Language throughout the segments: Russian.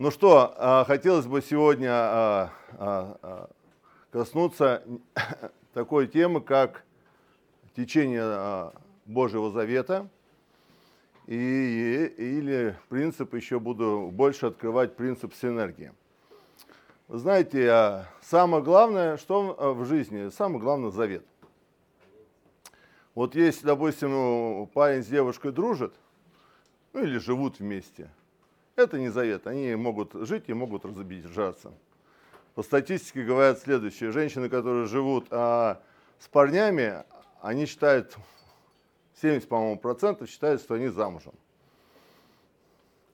Ну что, а, хотелось бы сегодня а, а, коснуться такой темы, как течение Божьего Завета. И, или принцип, еще буду больше открывать принцип синергии. Знаете, самое главное, что в жизни? Самое главное – завет. Вот если, допустим, парень с девушкой дружит, ну или живут вместе – это не завет. Они могут жить и могут разобижаться. По статистике говорят следующее. Женщины, которые живут а, с парнями, они считают, 70, по-моему, процентов считают, что они замужем.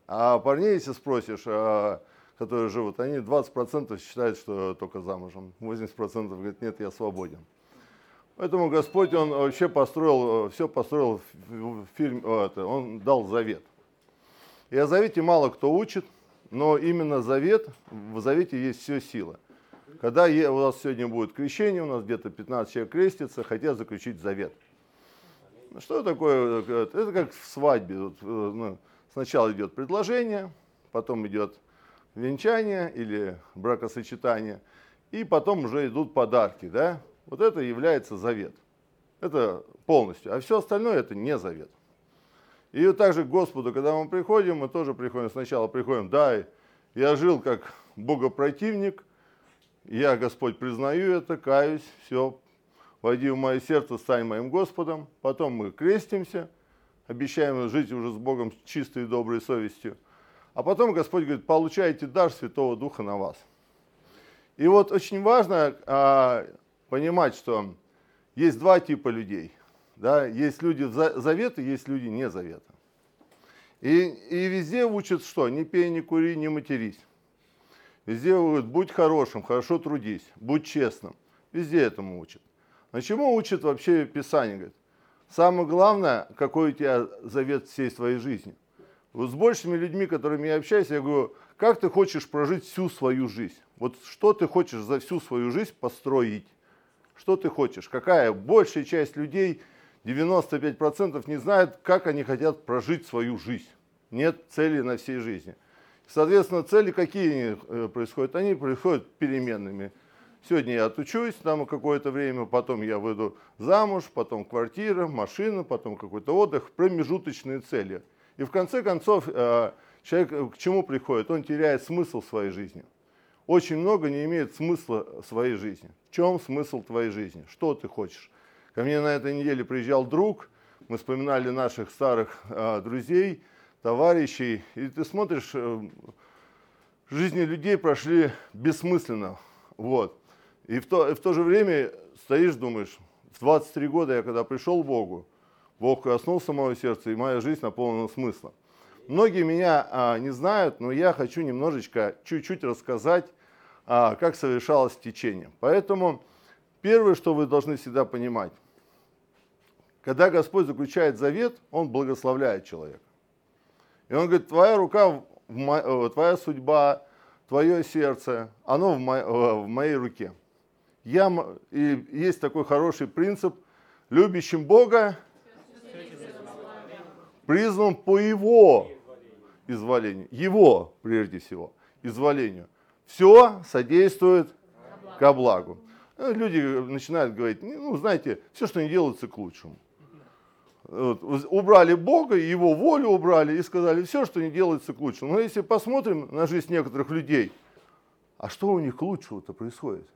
А парней, если спросишь, а, которые живут, они 20 процентов считают, что только замужем. 80 процентов говорят, нет, я свободен. Поэтому Господь, Он вообще построил, все построил фильм, Он дал завет – и о завете мало кто учит, но именно завет, в завете есть все сила. Когда у нас сегодня будет крещение, у нас где-то 15 человек крестится, хотят заключить завет. Что такое? Это как в свадьбе. Э, ну, сначала идет предложение, потом идет венчание или бракосочетание, и потом уже идут подарки. Да? Вот это является завет. Это полностью. А все остальное это не завет. И также к Господу, когда мы приходим, мы тоже приходим, сначала приходим, да, я жил как богопротивник, я, Господь, признаю это, каюсь, все, войди в мое сердце, стань моим Господом. Потом мы крестимся, обещаем жить уже с Богом с чистой и доброй совестью. А потом Господь говорит, получайте дар Святого Духа на вас. И вот очень важно а, понимать, что есть два типа людей. Да? Есть люди завета, есть люди не завета. И, и везде учат что? Не пей, не кури, не матерись. Везде говорят, будь хорошим, хорошо трудись, будь честным. Везде этому учат. А чему учат вообще Писание? Говорит, самое главное, какой у тебя завет всей своей жизни. Вот с большими людьми, которыми я общаюсь, я говорю, как ты хочешь прожить всю свою жизнь? Вот что ты хочешь за всю свою жизнь построить? Что ты хочешь? Какая большая часть людей – 95% не знают, как они хотят прожить свою жизнь. Нет цели на всей жизни. Соответственно, цели какие э, происходят? Они происходят переменными. Сегодня я отучусь там какое-то время, потом я выйду замуж, потом квартира, машина, потом какой-то отдых, промежуточные цели. И в конце концов э, человек к чему приходит? Он теряет смысл своей жизни. Очень много не имеет смысла своей жизни. В чем смысл твоей жизни? Что ты хочешь? Ко мне на этой неделе приезжал друг, мы вспоминали наших старых э, друзей, товарищей, и ты смотришь, э, жизни людей прошли бессмысленно, вот. И в то, и в то же время стоишь, думаешь, в 23 года я когда пришел к Богу, Бог коснулся моего сердца, и моя жизнь наполнена смыслом. Многие меня а, не знают, но я хочу немножечко, чуть-чуть рассказать, а, как совершалось течение. Поэтому первое, что вы должны всегда понимать, когда Господь заключает завет, Он благословляет человека. И Он говорит, твоя рука, э, твоя судьба, твое сердце, оно в, мо, э, в моей руке. Я, и есть такой хороший принцип, любящим Бога, призван по Его изволению, Его прежде всего, изволению. Все содействует ко благу. Э, люди начинают говорить, ну, знаете, все, что не делается, к лучшему вот, убрали Бога, его волю убрали и сказали, все, что не делается к лучшему. Но если посмотрим на жизнь некоторых людей, а что у них к лучшему-то происходит?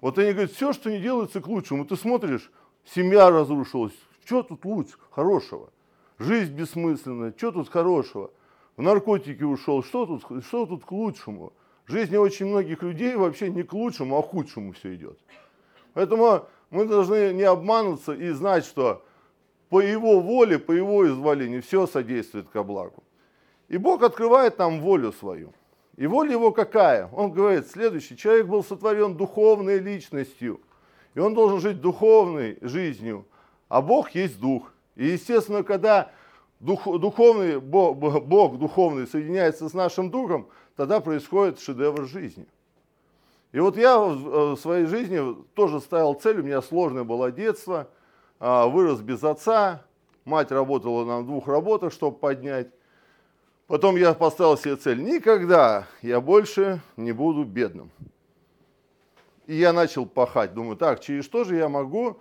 Вот они говорят, все, что не делается к лучшему. Ты смотришь, семья разрушилась, что тут лучше, хорошего? Жизнь бессмысленная, что тут хорошего? В наркотики ушел, что тут, что тут к лучшему? В жизни очень многих людей вообще не к лучшему, а к худшему все идет. Поэтому мы должны не обмануться и знать, что по его воле, по его изволению, все содействует ко благу. И Бог открывает нам волю свою. И воля его какая? Он говорит, следующий, человек был сотворен духовной личностью, и он должен жить духовной жизнью, а Бог есть дух. И естественно, когда дух, духовный, Бог, Бог духовный соединяется с нашим духом, тогда происходит шедевр жизни. И вот я в своей жизни тоже ставил цель, у меня сложное было детство – вырос без отца, мать работала на двух работах, чтобы поднять. Потом я поставил себе цель, никогда я больше не буду бедным. И я начал пахать, думаю, так, через что же я могу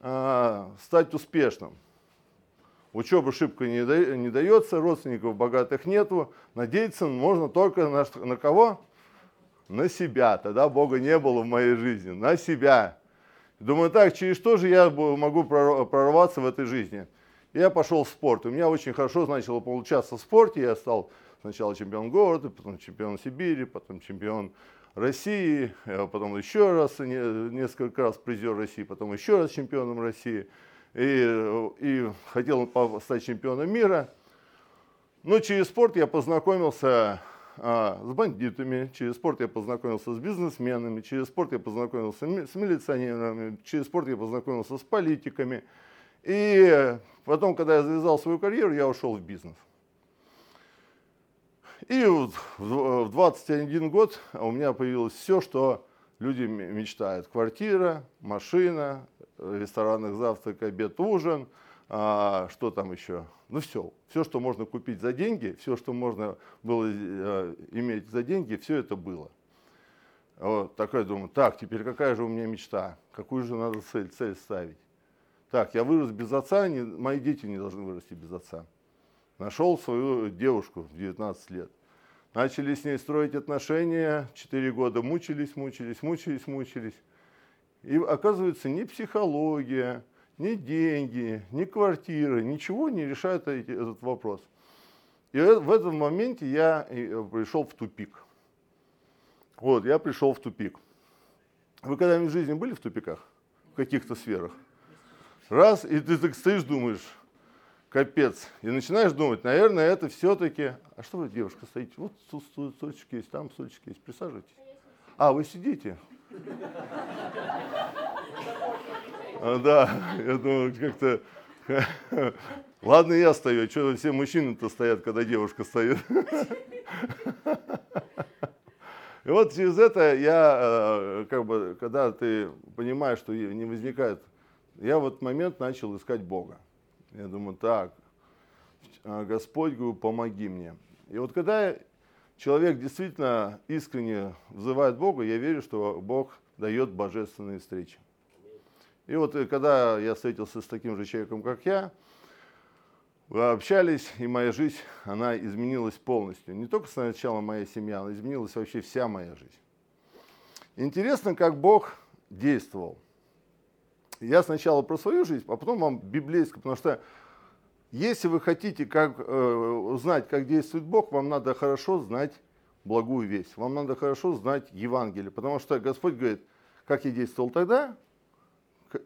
э, стать успешным? Учеба шибко не, да, не дается, родственников богатых нету, надеяться можно только на, на кого? На себя. Тогда Бога не было в моей жизни, на себя. Думаю, так, через что же я могу прорваться в этой жизни? я пошел в спорт. У меня очень хорошо начало получаться в спорте. Я стал сначала чемпион города, потом чемпион Сибири, потом чемпион России, э, потом еще раз, несколько раз призер России, потом еще раз чемпионом России. И, и хотел стать чемпионом мира. Но через спорт я познакомился а, с бандитами, через спорт я познакомился с бизнесменами, через спорт я познакомился с милиционерами, через спорт я познакомился с политиками. И потом, когда я завязал свою карьеру, я ушел в бизнес. И в 21 год у меня появилось все, что люди мечтают. Квартира, машина, ресторанных завтрак, обед, ужин, а, что там еще? Ну все, все, что можно купить за деньги, все, что можно было э, иметь за деньги, все это было. Вот такой думаю, так, теперь какая же у меня мечта? Какую же надо цель, цель ставить? Так, я вырос без отца, не, мои дети не должны вырасти без отца. Нашел свою девушку в 19 лет. Начали с ней строить отношения, 4 года мучились, мучились, мучились, мучились. И оказывается, ни психология, ни деньги, ни квартиры, ничего не решает этот вопрос. И в этом моменте я э, пришел в тупик. Вот, я пришел в тупик. Вы когда-нибудь в жизни были в тупиках? В каких-то сферах? Раз, и ты так стоишь, думаешь, капец. И начинаешь думать, наверное, это все-таки... А что вы, девушка, стоите? Вот тут есть, там стульчик есть. Присаживайтесь. А, вы сидите? А, да, я думаю, как-то... Ладно, я стою, что все мужчины-то стоят, когда девушка стоит? И вот через это я, э, как бы, когда ты понимаешь, что не возникает я в этот момент начал искать Бога. Я думаю, так, а, Господь, говорю, помоги мне. И вот когда человек действительно искренне взывает Бога, я верю, что Бог дает божественные встречи. И вот э, когда я встретился с таким же человеком, как я, мы общались, и моя жизнь, она изменилась полностью. Не только сначала моя семья, она изменилась вообще вся моя жизнь. Интересно, как Бог действовал – я сначала про свою жизнь, а потом вам библейскую, потому что если вы хотите как, э, узнать, как действует Бог, вам надо хорошо знать благую весть, вам надо хорошо знать Евангелие, потому что Господь говорит, как я действовал тогда,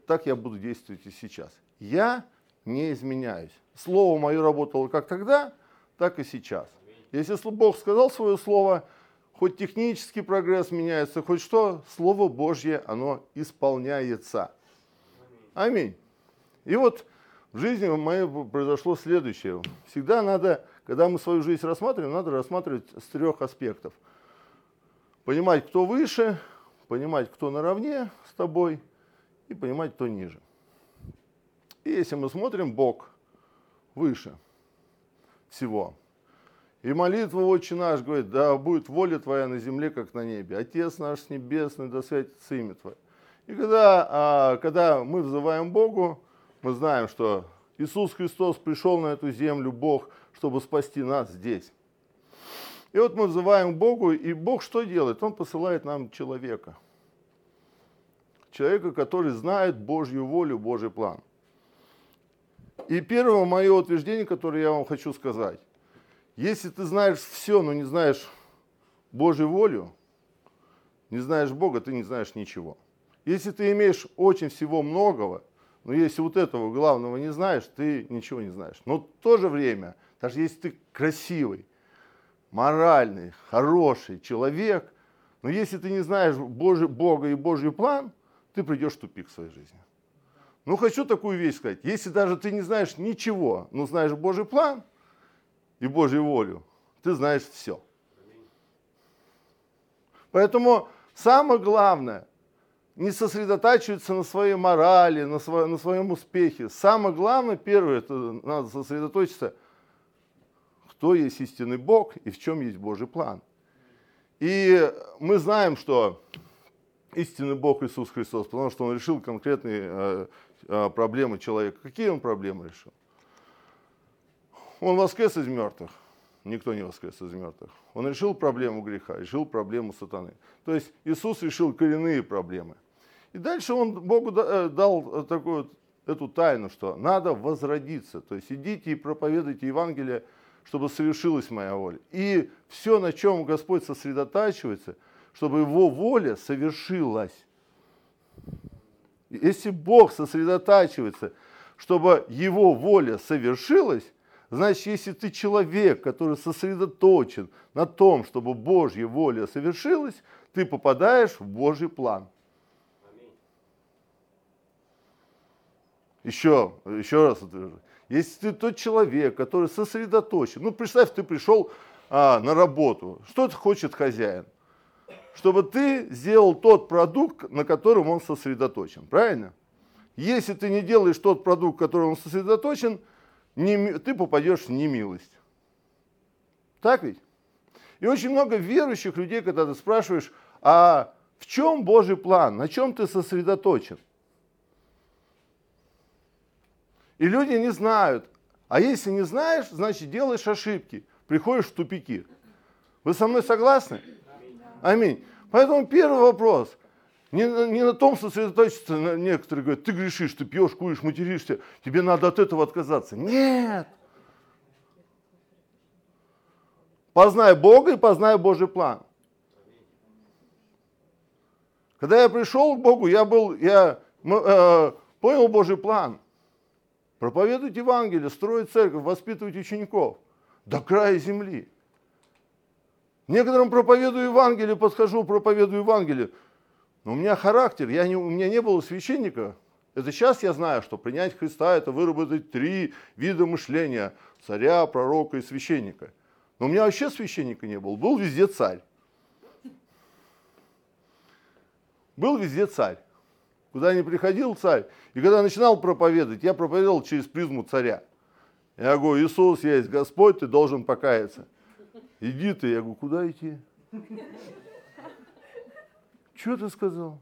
так я буду действовать и сейчас. Я не изменяюсь. Слово мое работало как тогда, так и сейчас. Если Бог сказал свое слово, хоть технический прогресс меняется, хоть что, Слово Божье, оно исполняется. Аминь. И вот в жизни моей произошло следующее. Всегда надо, когда мы свою жизнь рассматриваем, надо рассматривать с трех аспектов. Понимать, кто выше, понимать, кто наравне с тобой, и понимать, кто ниже. И если мы смотрим, Бог выше всего. И молитва «Отче наш» говорит, да будет воля Твоя на земле, как на небе. Отец наш небесный, да святится имя Твое. И когда, а, когда мы взываем Богу, мы знаем, что Иисус Христос пришел на эту землю, Бог, чтобы спасти нас здесь. И вот мы взываем Богу, и Бог что делает? Он посылает нам человека. Человека, который знает Божью волю, Божий план. И первое мое утверждение, которое я вам хочу сказать. Если ты знаешь все, но не знаешь Божью волю, не знаешь Бога, ты не знаешь ничего. Если ты имеешь очень всего многого, но если вот этого главного не знаешь, ты ничего не знаешь. Но в то же время, даже если ты красивый, моральный, хороший человек, но если ты не знаешь Божий, Бога и Божий план, ты придешь в тупик в своей жизни. Ну, хочу такую вещь сказать. Если даже ты не знаешь ничего, но знаешь Божий план и Божью волю, ты знаешь все. Поэтому самое главное, не сосредотачиваться на своей морали, на, сво, на своем успехе. Самое главное, первое, это надо сосредоточиться, кто есть истинный Бог и в чем есть Божий план. И мы знаем, что истинный Бог Иисус Христос, потому что Он решил конкретные э, э, проблемы человека. Какие Он проблемы решил? Он воскрес из мертвых. Никто не воскрес из мертвых. Он решил проблему греха, решил проблему сатаны. То есть Иисус решил коренные проблемы. И дальше он Богу э, дал такую эту тайну, что надо возродиться. То есть идите и проповедуйте Евангелие, чтобы совершилась моя воля. И все, на чем Господь сосредотачивается, чтобы его воля совершилась. Если Бог сосредотачивается, чтобы его воля совершилась, значит, если ты человек, который сосредоточен на том, чтобы Божья воля совершилась, ты попадаешь в Божий план. Еще, еще раз утверждаю. Если ты тот человек, который сосредоточен, ну представь, ты пришел а, на работу, что хочет хозяин? Чтобы ты сделал тот продукт, на котором он сосредоточен, правильно? Если ты не делаешь тот продукт, который он сосредоточен, не, ты попадешь в немилость. Так ведь? И очень много верующих людей, когда ты спрашиваешь, а в чем Божий план, на чем ты сосредоточен? И люди не знают. А если не знаешь, значит делаешь ошибки, приходишь в тупики. Вы со мной согласны? Аминь. Поэтому первый вопрос. Не, не на том сосредоточиться, некоторые говорят, ты грешишь, ты пьешь, куришь, материшься, тебе надо от этого отказаться. Нет. Познай Бога и познай Божий план. Когда я пришел к Богу, я был, я э, понял Божий план проповедовать Евангелие, строить церковь, воспитывать учеников до края земли. Некоторым проповедую Евангелие, подхожу, проповедую Евангелие. Но у меня характер, я не, у меня не было священника. Это сейчас я знаю, что принять Христа – это выработать три вида мышления – царя, пророка и священника. Но у меня вообще священника не было, был везде царь. Был везде царь. Куда ни приходил царь, и когда начинал проповедовать, я проповедовал через призму царя. Я говорю, Иисус есть Господь, ты должен покаяться. Иди ты. Я говорю, куда идти? Что ты сказал?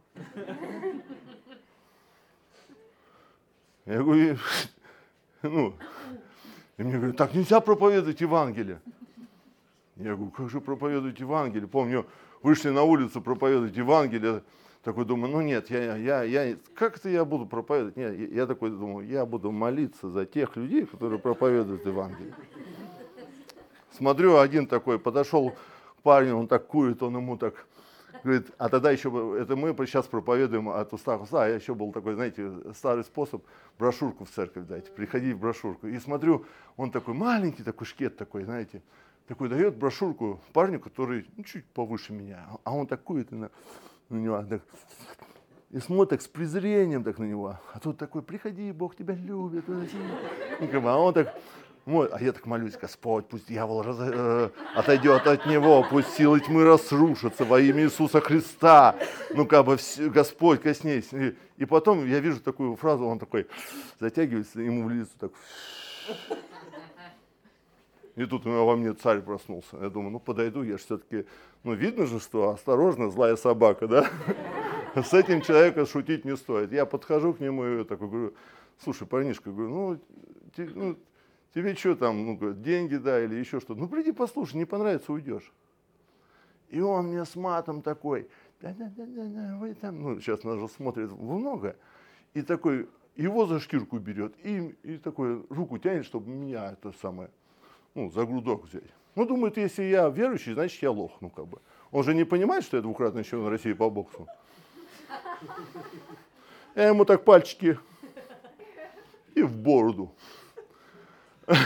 Я говорю, ну, и мне говорят, так нельзя проповедовать Евангелие. Я говорю, как же проповедовать Евангелие? Помню, вышли на улицу проповедовать Евангелие, такой думаю, ну нет, я, я, я, как это я буду проповедовать? Нет, я, такой думаю, я буду молиться за тех людей, которые проповедуют Евангелие. Смотрю, один такой подошел к парню, он так курит, он ему так говорит, а тогда еще, это мы сейчас проповедуем от уста к уста, а еще был такой, знаете, старый способ, брошюрку в церковь дать, приходи в брошюрку. И смотрю, он такой маленький, такой шкет такой, знаете, такой дает брошюрку парню, который ну, чуть повыше меня, а он такой, это, на него так, и смотрит с презрением так на него. А тут такой, приходи, Бог тебя любит. А он так, вот, а я так молюсь, Господь, пусть дьявол раз, э, отойдет от него, пусть силы тьмы разрушатся во имя Иисуса Христа. Ну, как бы, Господь, коснись. И, и потом я вижу такую фразу, он такой затягивается, ему в лицо так. И тут во мне царь проснулся. Я думаю, ну подойду, я же все-таки, ну видно же, что осторожно, злая собака, да? С этим человеком шутить не стоит. Я подхожу к нему и такой говорю, слушай, парнишка, говорю, ну, ну тебе что там, ну, деньги, да, или еще что-то. Ну, приди послушай, не понравится, уйдешь. И он мне с матом такой, да-да-да-да, вы там, ну, сейчас нас же смотрит много. И такой, его за шкирку берет, и, и такой руку тянет, чтобы меня это самое ну, за грудок взять. Ну, думает, если я верующий, значит, я лох, ну, как бы. Он же не понимает, что я двукратный чемпион России по боксу. Я ему так пальчики и в бороду.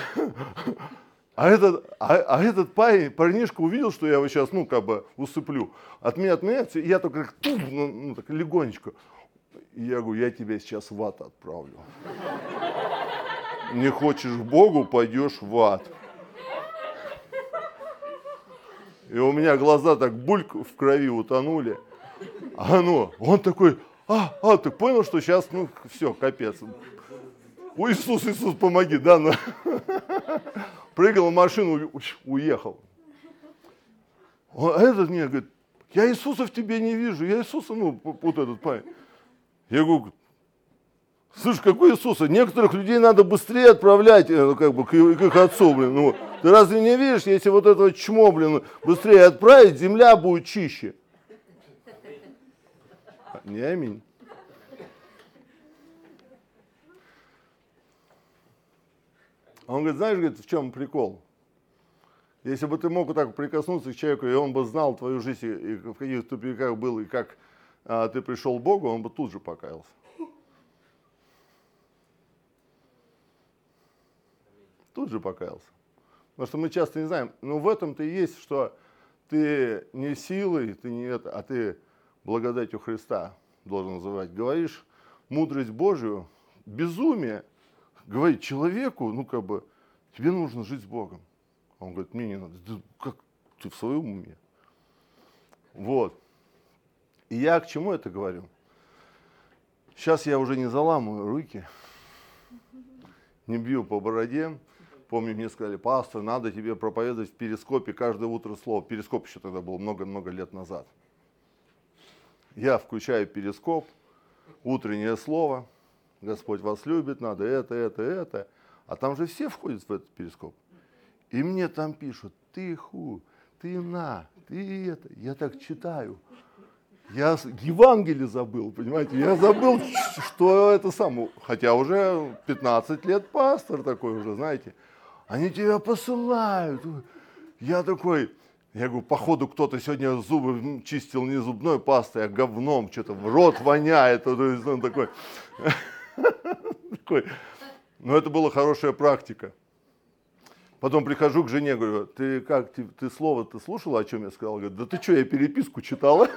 А этот, а, а этот парень, парнишка увидел, что я его сейчас, ну, как бы усыплю. От меня отменяется, и я только туф, ну, ну, так легонечко. И я говорю, я тебя сейчас в ад отправлю. Не хочешь к Богу, пойдешь в ад. И у меня глаза так бульк в крови утонули. А ну, он такой, а, а, ты понял, что сейчас, ну, все, капец. Ой, Иисус, Иисус, помоги, да, ну. прыгал в машину, уехал. А этот мне говорит, я Иисуса в тебе не вижу, я Иисуса, ну, вот этот парень. Я говорю, слышь, какой Иисуса? Некоторых людей надо быстрее отправлять, э, как бы, к, их отцу, блин. Ну, ты разве не видишь, если вот этого чмо, блин, быстрее отправить, земля будет чище? Не аминь. Он говорит, знаешь, говорит, в чем прикол? Если бы ты мог вот так прикоснуться к человеку, и он бы знал твою жизнь, и в каких тупиках был, и как а, ты пришел к Богу, он бы тут же покаялся. Тут же покаялся. Потому что мы часто не знаем, но в этом-то и есть, что ты не силой, ты не это, а ты благодатью Христа должен называть. Говоришь мудрость Божию, безумие, говорить человеку, ну как бы, тебе нужно жить с Богом. Он говорит, мне не надо. Да как ты в своем уме? Вот. И я к чему это говорю? Сейчас я уже не заламываю руки, не бью по бороде. Помню, мне сказали, пастор, надо тебе проповедовать в перископе каждое утро слово. Перископ еще тогда был много-много лет назад. Я включаю перископ, утреннее слово, Господь вас любит, надо это, это, это. А там же все входят в этот перископ. И мне там пишут, ты ху, ты на, ты это. Я так читаю. Я Евангелие забыл, понимаете? Я забыл, что это само. Хотя уже 15 лет пастор такой уже, знаете. Они тебя посылают. Я такой, я говорю, походу кто-то сегодня зубы чистил не зубной пастой, а говном, что-то в рот воняет. Он такой. Но это была хорошая практика. Потом прихожу к жене, говорю, ты как, ты, ты слово ты слушала, о чем я сказал? Говорит, да ты что, я переписку читала?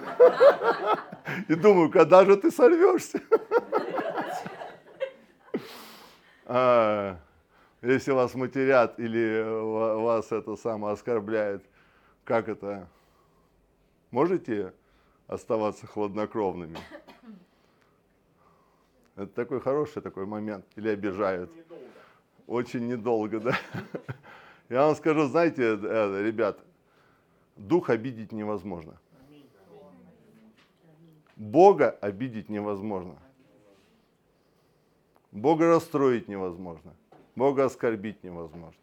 И думаю, когда же ты сорвешься? А, если вас матерят или вас это самое оскорбляет, как это? Можете оставаться хладнокровными? Это такой хороший такой момент. Или обижают. Очень недолго, да. Я вам скажу, знаете, э, ребят, дух обидеть невозможно. Бога обидеть невозможно. Бога расстроить невозможно. Бога оскорбить невозможно.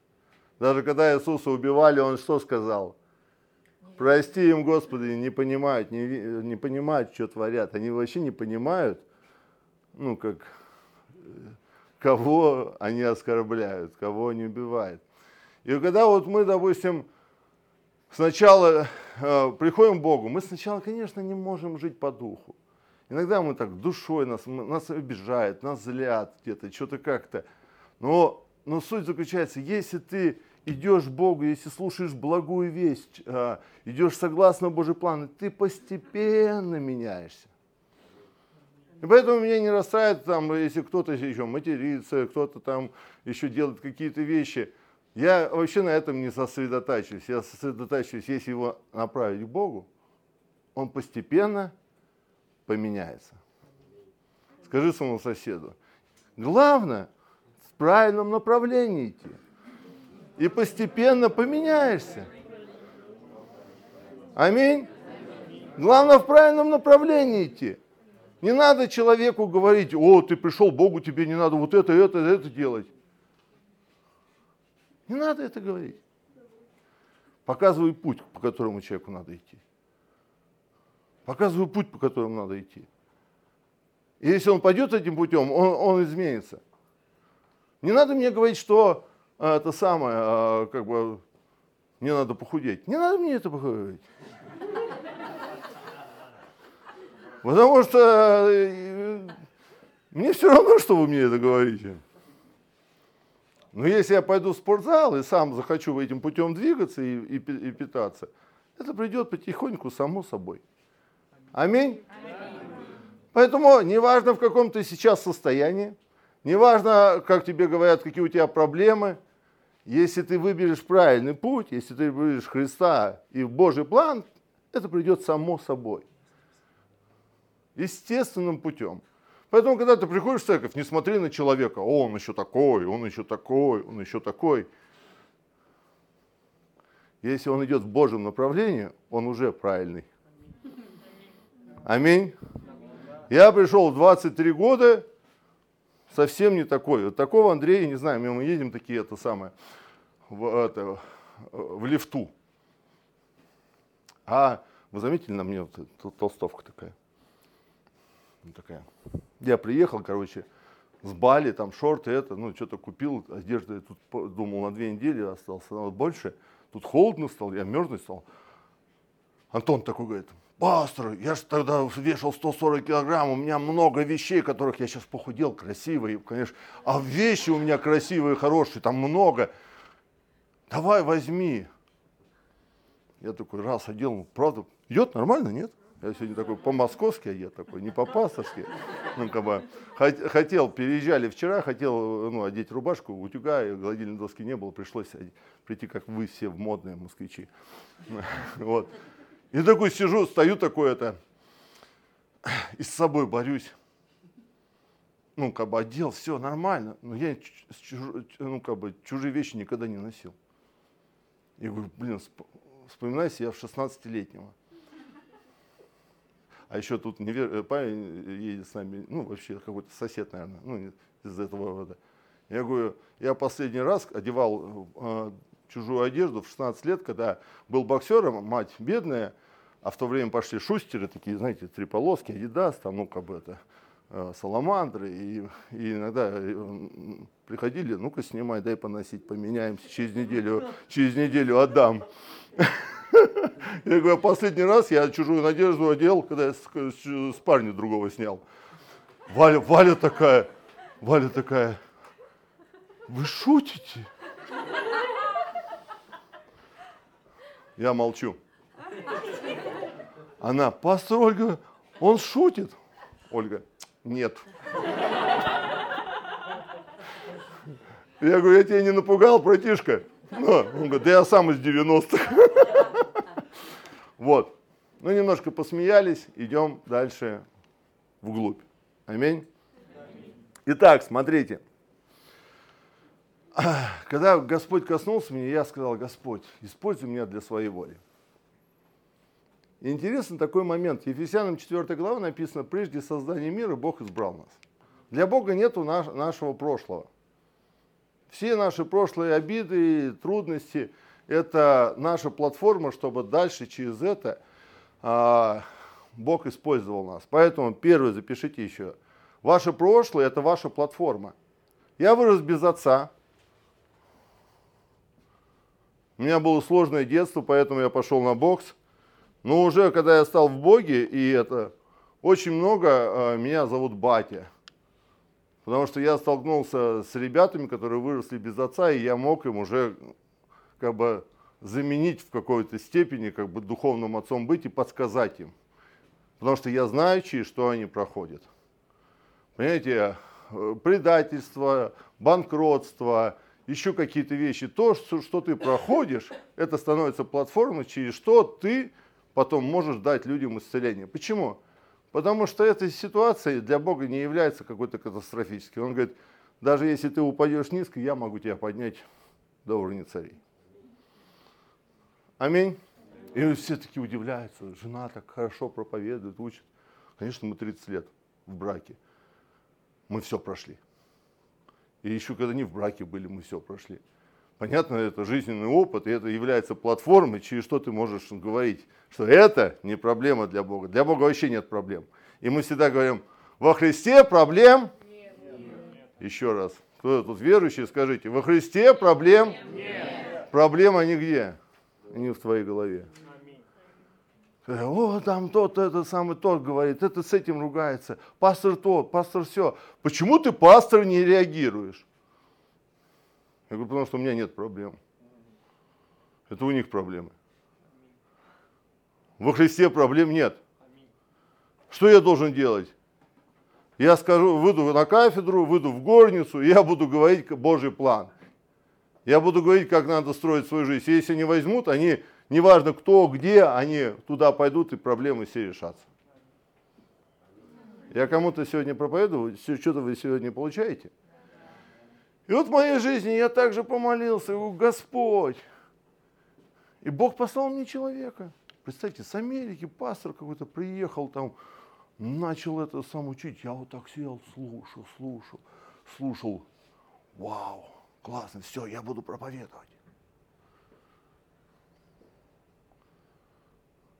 Даже когда Иисуса убивали, Он что сказал? Прости им, Господи, не понимают, не, не понимают, что творят. Они вообще не понимают, ну, как, э, кого они оскорбляют, кого они убивают. И когда вот мы, допустим, сначала э, приходим к Богу, мы сначала, конечно, не можем жить по духу. Иногда мы так душой нас, нас обижают, нас злят где-то, что-то как-то. Но, но суть заключается, если ты идешь к Богу, если слушаешь благую весть, э, идешь согласно Божий план, ты постепенно меняешься. И поэтому меня не расстраивает, там, если кто-то еще матерится, кто-то там еще делает какие-то вещи – я вообще на этом не сосредотачиваюсь. Я сосредотачиваюсь, если его направить к Богу, он постепенно поменяется. Скажи своему соседу, главное в правильном направлении идти. И постепенно поменяешься. Аминь. Главное в правильном направлении идти. Не надо человеку говорить, о, ты пришел Богу, тебе не надо вот это, это, это делать. Не надо это говорить. Показывай путь, по которому человеку надо идти. Показывай путь, по которому надо идти. И если он пойдет этим путем, он, он изменится. Не надо мне говорить, что а, это самое, а, как бы, мне надо похудеть. Не надо мне это говорить. Потому что э, мне все равно, что вы мне это говорите. Но если я пойду в спортзал и сам захочу этим путем двигаться и, и, и питаться, это придет потихоньку само собой. Аминь. Аминь. Поэтому неважно, в каком ты сейчас состоянии, неважно, как тебе говорят, какие у тебя проблемы, если ты выберешь правильный путь, если ты выберешь Христа и Божий план, это придет само собой. Естественным путем. Поэтому, когда ты приходишь в церковь, не смотри на человека, О, он еще такой, он еще такой, он еще такой. Если он идет в Божьем направлении, он уже правильный. Аминь. Я пришел в 23 года, совсем не такой. Вот такого Андрея, не знаю, мы едем такие, это самое, в, это, в лифту. А вы заметили на мне вот толстовка такая? Такая. Я приехал, короче, с Бали, там шорты, это, ну, что-то купил, одежды, тут думал, на две недели остался, но больше. Тут холодно стал, я мерзнуть стал. Антон такой говорит, пастор, я же тогда вешал 140 килограмм, у меня много вещей, которых я сейчас похудел, красивые, конечно. А вещи у меня красивые, хорошие, там много. Давай возьми. Я такой раз одел, правда, идет нормально, нет? Я сегодня такой по-московски одет, такой, не по-пасторски. Ну, как бы, хотел, переезжали вчера, хотел ну, одеть рубашку, утюга, и гладильной доски не было, пришлось прийти, как вы все, в модные москвичи. Вот. И такой сижу, стою такой это, и с собой борюсь. Ну, как бы одел, все нормально. Но я ну, как бы, чужие вещи никогда не носил. И говорю, блин, вспоминаю себя в 16-летнего. А еще тут невер... Э, парень едет с нами, ну, вообще какой-то сосед, наверное, ну, из этого рода. Я говорю, я последний раз одевал э, чужую одежду в 16 лет, когда был боксером, мать бедная, а в то время пошли шустеры, такие, знаете, три полоски, Адидас, там, ну, как бы это, э, саламандры, и, и иногда э, приходили, ну-ка снимай, дай поносить, поменяемся, через неделю, через неделю отдам. Я говорю, последний раз я чужую надежду одел, когда я с, с, с парня другого снял. Валя, Валя такая, Валя такая, вы шутите? Я молчу. Она, пастор Ольга, он шутит. Ольга, нет. Я говорю, я тебя не напугал, братишка. Ну, он говорит, да я сам из 90-х. Вот. Ну, немножко посмеялись, идем дальше вглубь. Аминь. Итак, смотрите. Когда Господь коснулся меня, я сказал, Господь, используй меня для своей воли. Интересный такой момент. Ефесянам 4 глава написано, прежде создания мира Бог избрал нас. Для Бога нету наш, нашего прошлого. Все наши прошлые обиды, трудности – это наша платформа, чтобы дальше через это а, Бог использовал нас. Поэтому первое запишите еще. Ваше прошлое – это ваша платформа. Я вырос без отца. У меня было сложное детство, поэтому я пошел на бокс. Но уже когда я стал в Боге, и это очень много а, меня зовут Батя. Потому что я столкнулся с ребятами, которые выросли без отца, и я мог им уже как бы заменить в какой-то степени как бы духовным отцом быть и подсказать им. Потому что я знаю, через что они проходят. Понимаете, э, предательство, банкротство, еще какие-то вещи. То, что, ты проходишь, это становится платформой, через что ты потом можешь дать людям исцеление. Почему? Потому что эта ситуация для Бога не является какой-то катастрофической. Он говорит, даже если ты упадешь низко, я могу тебя поднять до уровня царей. Аминь. И все таки удивляются, жена так хорошо проповедует, учит. Конечно, мы 30 лет в браке. Мы все прошли. И еще когда не в браке были, мы все прошли. Понятно, это жизненный опыт, и это является платформой, через что ты можешь говорить, что это не проблема для Бога. Для Бога вообще нет проблем. И мы всегда говорим, во Христе проблем нет. Еще раз. Кто тут верующий, скажите, во Христе проблем нет. Проблема нигде не в твоей голове. О, там тот, этот самый тот говорит, это с этим ругается, пастор тот, пастор все. Почему ты, пастор, не реагируешь? Я говорю, потому что у меня нет проблем. Это у них проблемы. Во Христе проблем нет. Что я должен делать? Я скажу, выйду на кафедру, выйду в горницу, и я буду говорить Божий план. Я буду говорить, как надо строить свою жизнь. Если не возьмут, они, неважно кто, где, они туда пойдут, и проблемы все решатся. Я кому-то сегодня проповедую, что-то вы сегодня получаете. И вот в моей жизни я также помолился, говорю, Господь, И Бог послал мне человека. Представьте, с Америки пастор какой-то приехал там, начал это сам учить. Я вот так сел, слушал, слушал, слушал. Вау, классно, все, я буду проповедовать.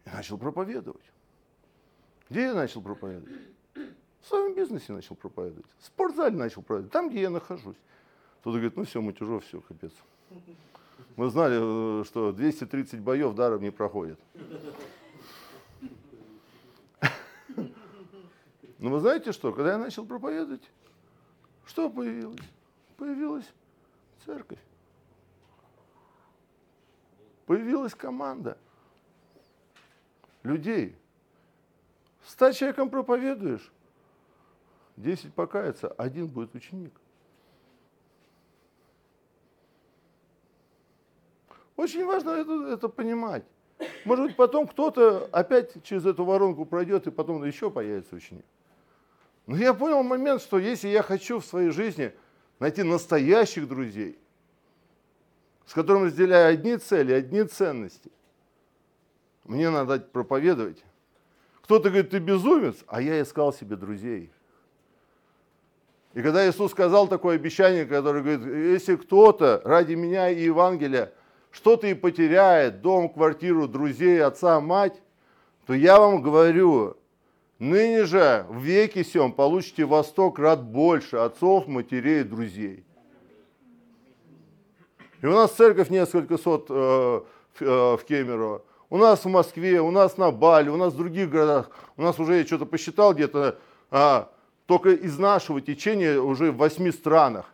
И начал проповедовать. Где я начал проповедовать? В своем бизнесе начал проповедовать. В спортзале начал проповедовать. Там, где я нахожусь. Кто-то говорит, ну все, Матюжов, все, капец. Мы знали, э, что 230 боев даром не проходят. Но вы знаете что, когда я начал проповедовать, что появилось? Появилась церковь. Появилась команда людей. Ста человеком проповедуешь, 10 покается, один будет ученик. Очень важно это, это понимать. Может быть, потом кто-то опять через эту воронку пройдет, и потом еще появится ученик. Но я понял момент, что если я хочу в своей жизни найти настоящих друзей, с которыми разделяю одни цели, одни ценности, мне надо проповедовать. Кто-то говорит, ты безумец, а я искал себе друзей. И когда Иисус сказал такое обещание, которое говорит, если кто-то ради меня и Евангелия что-то и потеряет, дом, квартиру, друзей, отца, мать, то я вам говорю, Ныне же в веке сем получите во сто крат больше отцов, матерей друзей. И у нас церковь несколько сот э, э, в Кемерово. У нас в Москве, у нас на Бали, у нас в других городах. У нас уже, я что-то посчитал где-то, а, только из нашего течения уже в восьми странах.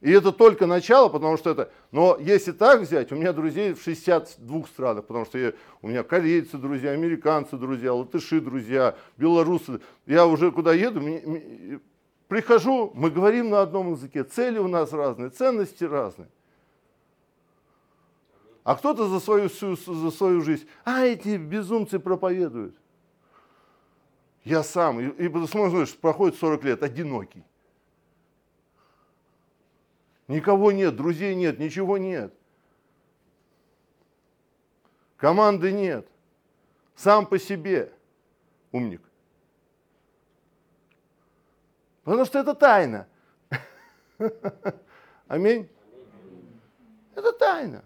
И это только начало, потому что это... Но если так взять, у меня друзей в 62 странах, потому что я, у меня корейцы друзья, американцы друзья, латыши друзья, белорусы. Я уже куда еду, мне, мне, прихожу, мы говорим на одном языке, цели у нас разные, ценности разные. А кто-то за свою, за свою жизнь, а эти безумцы проповедуют. Я сам, и, и смотришь, проходит 40 лет, одинокий. Никого нет, друзей нет, ничего нет. Команды нет. Сам по себе умник. Потому что это тайна. Аминь. Это тайна.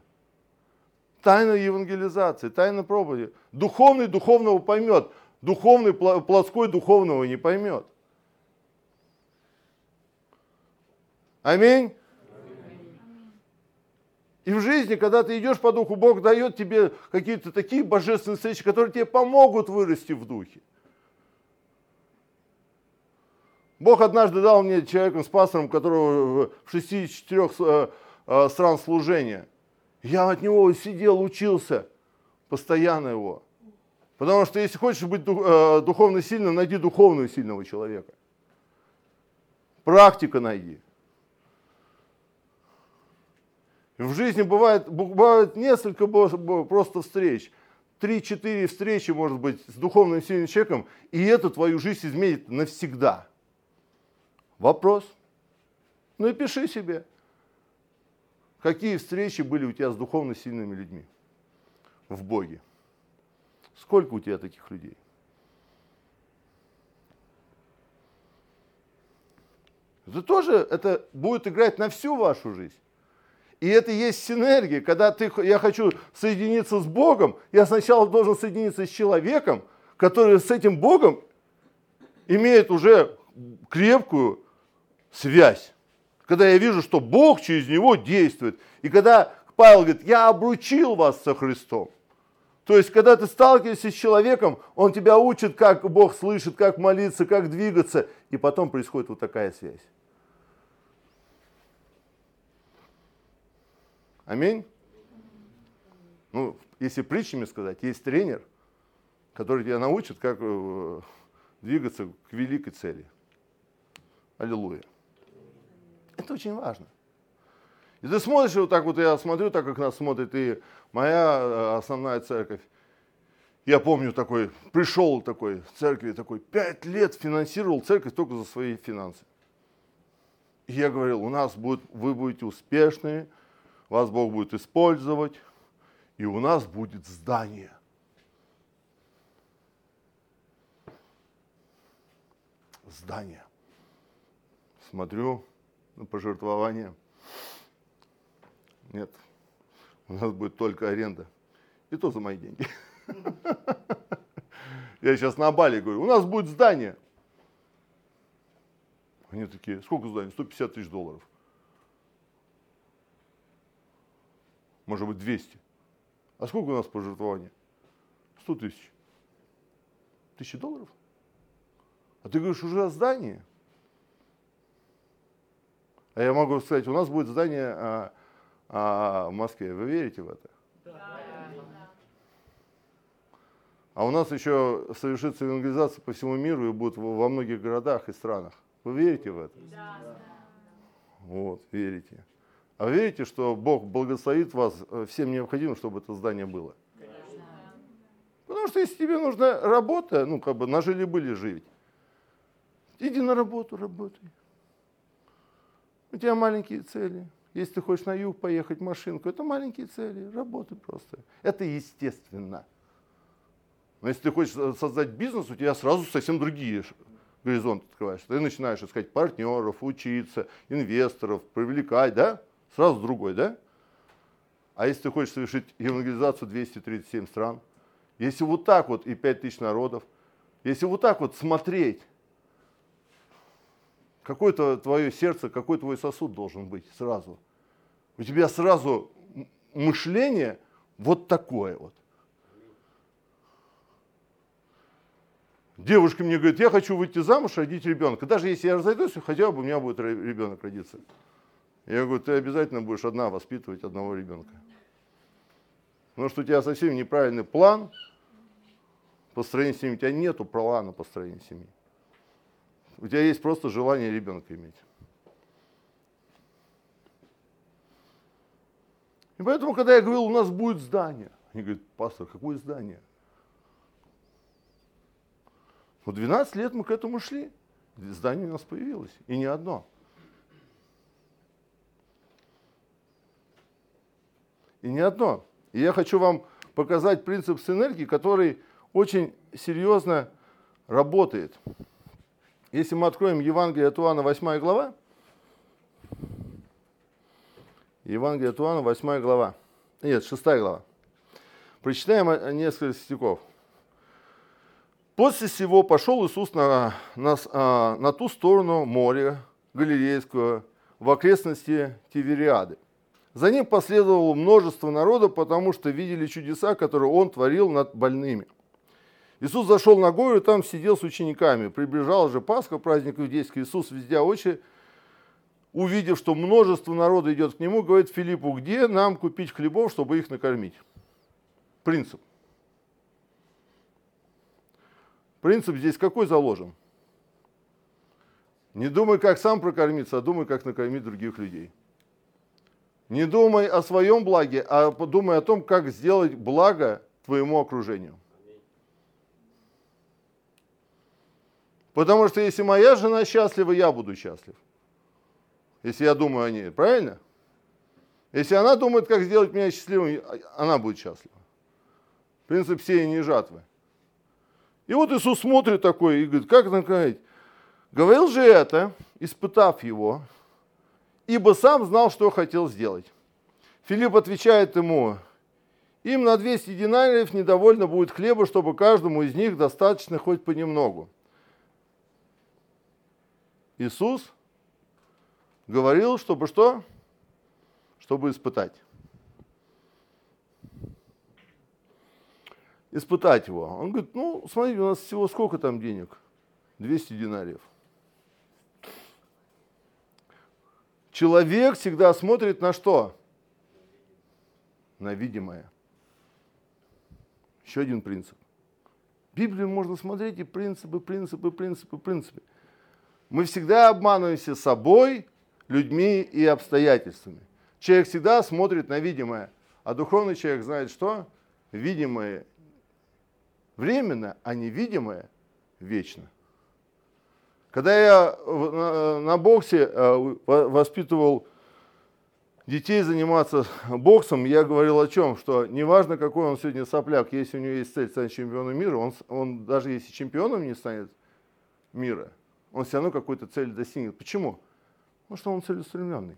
Тайна евангелизации, тайна проповеди. Духовный духовного поймет, духовный плотской духовного не поймет. Аминь. И в жизни, когда ты идешь по духу, Бог дает тебе какие-то такие божественные встречи, которые тебе помогут вырасти в духе. Бог однажды дал мне человеком с пастором, которого в 64 э, э, стран служения. Я от него сидел, учился, постоянно его. Потому что если хочешь быть э, духовно сильным, найди духовного сильного человека. Практика найди. В жизни бывает, бывает несколько просто встреч. Три-четыре встречи, может быть, с духовным сильным человеком, и это твою жизнь изменит навсегда. Вопрос. Ну и пиши себе, какие встречи были у тебя с духовно сильными людьми в Боге. Сколько у тебя таких людей? Это тоже это будет играть на всю вашу жизнь. И это есть синергия. Когда ты, я хочу соединиться с Богом, я сначала должен соединиться с человеком, который с этим Богом имеет уже крепкую связь. Когда я вижу, что Бог через него действует. И когда Павел говорит, я обручил вас со Христом. То есть, когда ты сталкиваешься с человеком, он тебя учит, как Бог слышит, как молиться, как двигаться. И потом происходит вот такая связь. Аминь. Ну, если притчами сказать, есть тренер, который тебя научит, как э, двигаться к великой цели. Аллилуйя. Это очень важно. И ты смотришь, вот так вот я смотрю, так как нас смотрит и моя э, основная церковь. Я помню такой, пришел такой в церкви, такой, пять лет финансировал церковь только за свои финансы. И я говорил, у нас будет, вы будете успешные, вас Бог будет использовать, и у нас будет здание. Здание. Смотрю на пожертвование. Нет, у нас будет только аренда. И то за мои деньги. Я сейчас на Бали говорю, у нас будет здание. Они такие, сколько здание? 150 тысяч долларов. Может быть 200. А сколько у нас пожертвования? 100 тысяч. Тысячи долларов? А ты говоришь, уже о здании? А я могу сказать, у нас будет здание а, а, в Москве. Вы верите в это? А у нас еще совершится евангелизация по всему миру и будет во многих городах и странах. Вы верите в это? Да. Вот, верите. А верите, что Бог благословит вас э, всем необходимым, чтобы это здание было? Конечно. Потому что если тебе нужна работа, ну как бы нажили-были жить, иди на работу, работай. У тебя маленькие цели. Если ты хочешь на юг поехать машинку, это маленькие цели, работай просто. Это естественно. Но если ты хочешь создать бизнес, у тебя сразу совсем другие горизонты открываешь. Ты начинаешь искать партнеров, учиться, инвесторов, привлекать, да? Сразу другой, да? А если ты хочешь совершить евангелизацию 237 стран, если вот так вот и 5000 народов, если вот так вот смотреть, какое-то твое сердце, какой твой сосуд должен быть сразу. У тебя сразу мышление вот такое вот. Девушка мне говорит, я хочу выйти замуж, родить ребенка. Даже если я разойдусь, хотя бы у меня будет ребенок родиться. Я говорю, ты обязательно будешь одна воспитывать одного ребенка. Потому что у тебя совсем неправильный план построения семьи. У тебя нету плана построения семьи. У тебя есть просто желание ребенка иметь. И поэтому, когда я говорил, у нас будет здание, они говорят, пастор, какое здание? Вот 12 лет мы к этому шли. Здание у нас появилось. И не одно. И не одно. И я хочу вам показать принцип синергии, который очень серьезно работает. Если мы откроем Евангелие от Иоанна, 8 глава, Евангелие от Иоанна, 8 глава, нет, 6 глава. Прочитаем несколько стихов. После всего пошел Иисус на, на, а, на ту сторону моря Галилейского, в окрестности Тивериады. За ним последовало множество народа, потому что видели чудеса, которые он творил над больными. Иисус зашел на гору и там сидел с учениками. Приближал же Пасха, праздник иудейский. Иисус, везде очи, увидев, что множество народа идет к нему, говорит Филиппу, где нам купить хлебов, чтобы их накормить? Принцип. Принцип здесь какой заложен? Не думай, как сам прокормиться, а думай, как накормить других людей. Не думай о своем благе, а подумай о том, как сделать благо твоему окружению. Потому что если моя жена счастлива, я буду счастлив. Если я думаю о ней, правильно? Если она думает, как сделать меня счастливым, она будет счастлива. Принцип сеяния и жатвы. И вот Иисус смотрит такой и говорит, как наказать? Говорил же это, испытав его, ибо сам знал, что хотел сделать. Филипп отвечает ему, им на 200 динариев недовольно будет хлеба, чтобы каждому из них достаточно хоть понемногу. Иисус говорил, чтобы что? Чтобы испытать. испытать его. Он говорит, ну, смотрите, у нас всего сколько там денег? 200 динариев. Человек всегда смотрит на что? На видимое. Еще один принцип. Библию можно смотреть и принципы, принципы, принципы, принципы. Мы всегда обманываемся собой, людьми и обстоятельствами. Человек всегда смотрит на видимое, а духовный человек знает что? Видимое временно, а невидимое вечно. Когда я на боксе э, воспитывал детей заниматься боксом, я говорил о чем, что неважно, какой он сегодня сопляк, если у него есть цель стать чемпионом мира, он, он даже если чемпионом не станет мира, он все равно какую-то цель достигнет. Почему? Потому что он целеустремленный.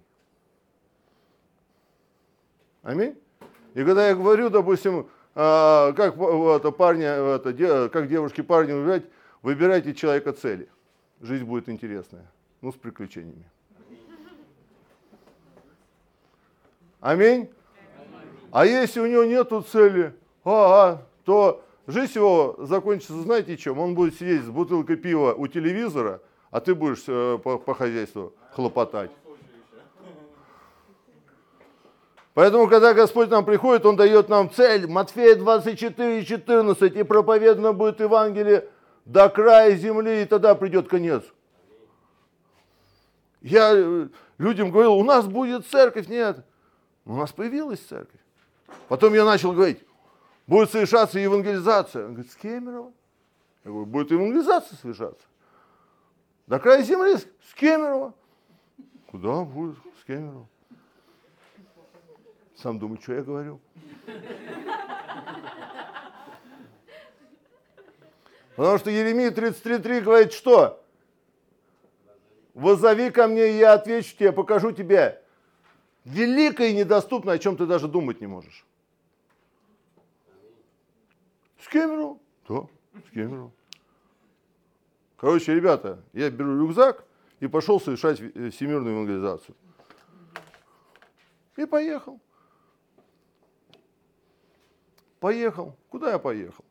Аминь. И когда я говорю, допустим, а, как это, парня, это, как девушки парни выбирать, выбирайте человека цели. Жизнь будет интересная, ну с приключениями. Аминь. А если у него нет цели, а, а, то жизнь его закончится, знаете чем? Он будет сидеть с бутылкой пива у телевизора, а ты будешь э, по, по хозяйству хлопотать. Поэтому, когда Господь нам приходит, Он дает нам цель. Матфея 24, 14. И проповедано будет Евангелие до края земли, и тогда придет конец. Я э, людям говорил, у нас будет церковь. Нет, у нас появилась церковь. Потом я начал говорить, будет совершаться евангелизация. Он говорит, с Кемерово. Я говорю, будет евангелизация совершаться. До края земли с Кемерово. Куда будет с Кемерово? Сам думаю, что я говорю. Потому что Еремия 33.3 говорит, что? Возови ко мне, и я отвечу тебе, покажу тебе великое и недоступное, о чем ты даже думать не можешь. С Кемеру? Да, с Кемеру. Короче, ребята, я беру рюкзак и пошел совершать всемирную евангелизацию. И поехал. Поехал. Куда я поехал?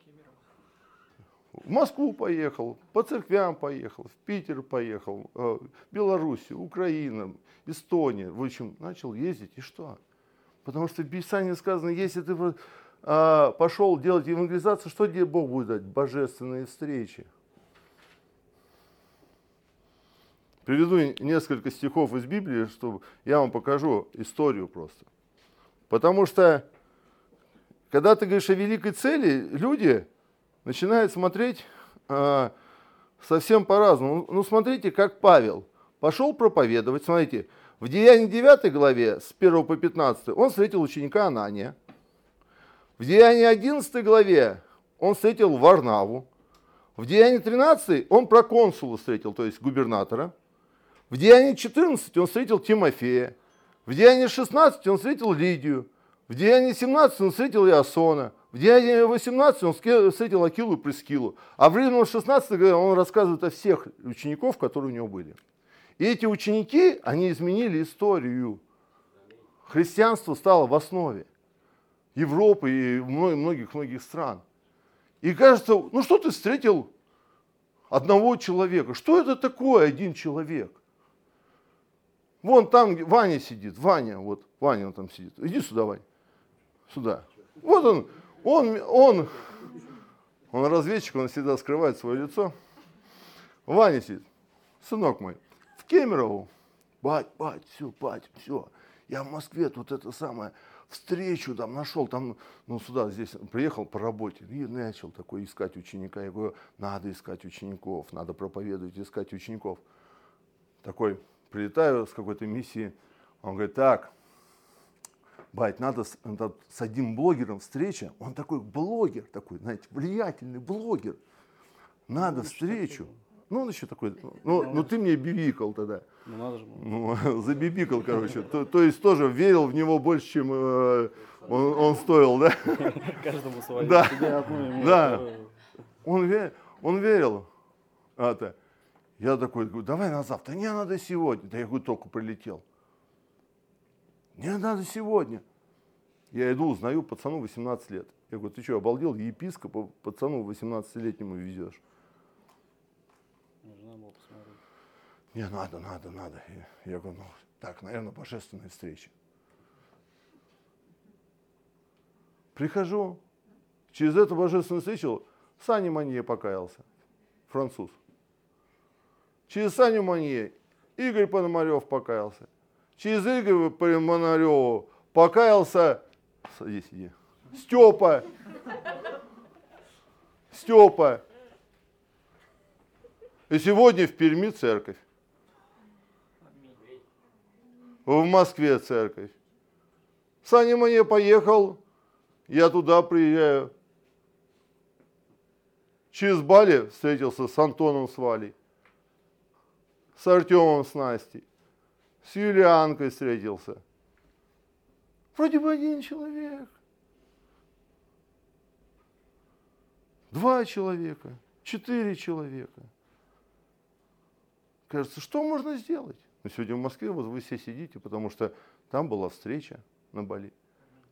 В Москву поехал, по церквям поехал, в Питер поехал, э, Белоруссию, Украина, Эстония. В общем, начал ездить. И что? Потому что в Писании сказано, если ты а, пошел делать евангелизацию, что тебе Бог будет дать? Божественные встречи. Приведу несколько стихов из Библии, чтобы я вам покажу историю просто. Потому что когда ты говоришь о великой цели, люди начинают смотреть э, совсем по-разному. Ну, смотрите, как Павел пошел проповедовать. Смотрите, в Деянии 9 главе с 1 по 15 он встретил ученика Анания. В Деянии 11 главе он встретил Варнаву. В Деянии 13 он проконсула встретил, то есть губернатора. В Деянии 14 он встретил Тимофея. В Деянии 16 он встретил Лидию. В Деянии 17 он встретил Иосона. В Деянии 18 он встретил Акилу и Прескилу. А в Римлянам 16 он рассказывает о всех учеников, которые у него были. И эти ученики, они изменили историю. Христианство стало в основе Европы и многих-многих стран. И кажется, ну что ты встретил одного человека? Что это такое один человек? Вон там Ваня сидит, Ваня, вот Ваня он там сидит. Иди сюда, Ваня сюда. Вот он, он, он, он разведчик, он всегда скрывает свое лицо. Ваня сидит, сынок мой, в Кемерово. Бать, бать, все, бать, все. Я в Москве тут это самое, встречу там нашел, там, ну сюда, здесь приехал по работе и начал такой искать ученика. Я говорю, надо искать учеников, надо проповедовать, искать учеников. Такой, прилетаю с какой-то миссии, он говорит, так, Бать, надо с, надо с одним блогером встреча. Он такой блогер, такой, знаете, влиятельный блогер. Надо ну, встречу. Ну, он еще такой, ну, ну, ну ты мне бибикал тогда. Ну, надо же. Ну, забибикал, короче. То, то есть тоже верил в него больше, чем э, он, он стоил, да? Каждому свое. Да, да. Он, верил, он верил. Это. Я такой, говорю, давай на завтра. Не, надо сегодня. Да я говорю, только прилетел. Мне надо сегодня. Я иду, узнаю, пацану 18 лет. Я говорю, ты что, обалдел, епископа пацану 18-летнему везешь? Нужна была посмотреть. Не, надо, надо, надо. Я, говорю, ну, так, наверное, божественная встреча. Прихожу, через эту божественную встречу Саня Манье покаялся, француз. Через Саню Манье Игорь Пономарев покаялся. Через Игоря Примонареву покаялся, садись, иди, Степа. Степа. И сегодня в Перми церковь. В Москве церковь. Саня Мане поехал, я туда приезжаю. Через Бали встретился с Антоном с Валей, с Артемом с Настей, с Юлианкой встретился. Вроде бы один человек. Два человека, четыре человека. Кажется, что можно сделать? Но сегодня в Москве вот вы все сидите, потому что там была встреча на Бали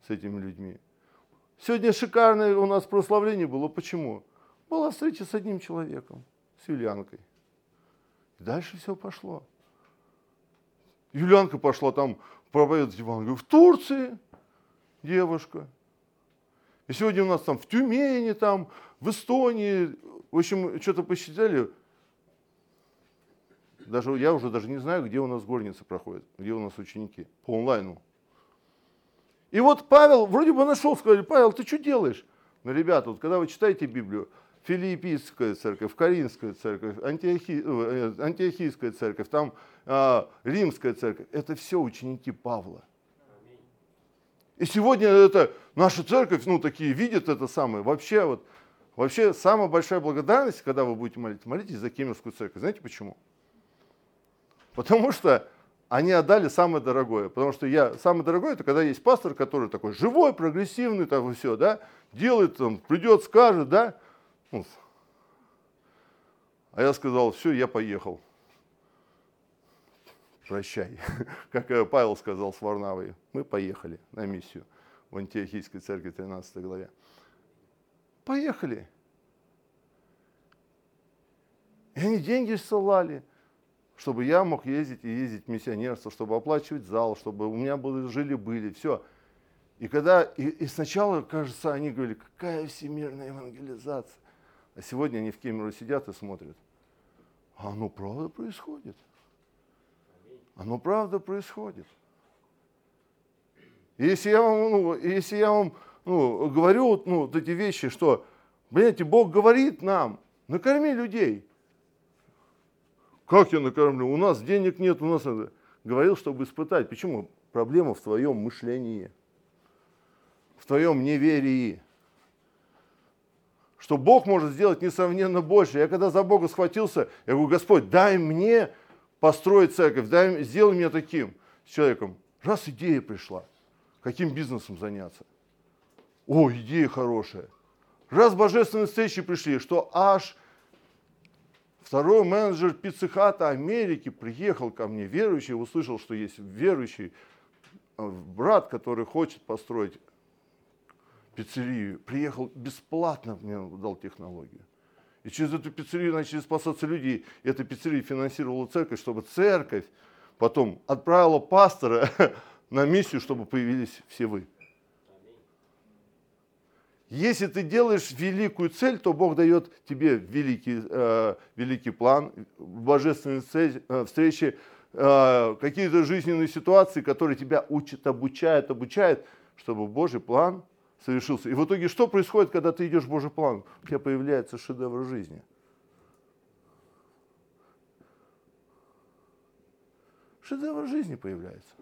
с этими людьми. Сегодня шикарное у нас прославление было. Почему? Была встреча с одним человеком, с Юлианкой. И дальше все пошло. Юлианка пошла там проповедовать Евангелие в Турции, девушка. И сегодня у нас там в Тюмени, там, в Эстонии, в общем, что-то посчитали. Даже, я уже даже не знаю, где у нас горницы проходят, где у нас ученики, по онлайну. И вот Павел вроде бы нашел, сказали, Павел, ты что делаешь? Ну, ребята, вот когда вы читаете Библию, Филиппийская церковь, Каринская церковь, Антиохи, э, Антиохийская церковь, там э, Римская церковь, это все ученики Павла. И сегодня это наша церковь, ну, такие видят это самое. Вообще, вот, вообще самая большая благодарность, когда вы будете молиться, молитесь за Кемерскую церковь. Знаете почему? Потому что они отдали самое дорогое. Потому что я, самое дорогое, это когда есть пастор, который такой живой, прогрессивный, там все, да, делает, там, придет, скажет, да. Ну, а я сказал, все, я поехал. Прощай. Как Павел сказал с Варнавой, мы поехали на миссию в Антиохийской церкви 13 главе. Поехали. И они деньги ссылали чтобы я мог ездить и ездить в миссионерство, чтобы оплачивать зал, чтобы у меня были, жили-были, все. И когда, и, и сначала, кажется, они говорили, какая всемирная евангелизация. А сегодня они в Кемеру сидят и смотрят. А оно правда происходит. Оно правда происходит. И если я вам, ну, если я вам ну, говорю ну, вот эти вещи, что, понимаете, Бог говорит нам, накорми людей – как я накормлю? У нас денег нет, у нас надо. Говорил, чтобы испытать. Почему? Проблема в твоем мышлении, в твоем неверии. Что Бог может сделать несравненно больше. Я когда за Бога схватился, я говорю, Господь, дай мне построить церковь, дай, сделай меня таким человеком. Раз идея пришла, каким бизнесом заняться? О, идея хорошая. Раз божественные встречи пришли, что аж Второй менеджер пиццехата Америки приехал ко мне, верующий, услышал, что есть верующий э, брат, который хочет построить пиццерию. Приехал бесплатно, мне дал технологию. И через эту пиццерию начали спасаться люди. И эта пиццерия финансировала церковь, чтобы церковь потом отправила пастора на миссию, чтобы появились все вы. Если ты делаешь великую цель, то Бог дает тебе великий, э, великий план, божественные э, встречи, э, какие-то жизненные ситуации, которые тебя учат, обучают, обучают, чтобы Божий план совершился. И в итоге что происходит, когда ты идешь в Божий план? У тебя появляется шедевр жизни. Шедевр жизни появляется.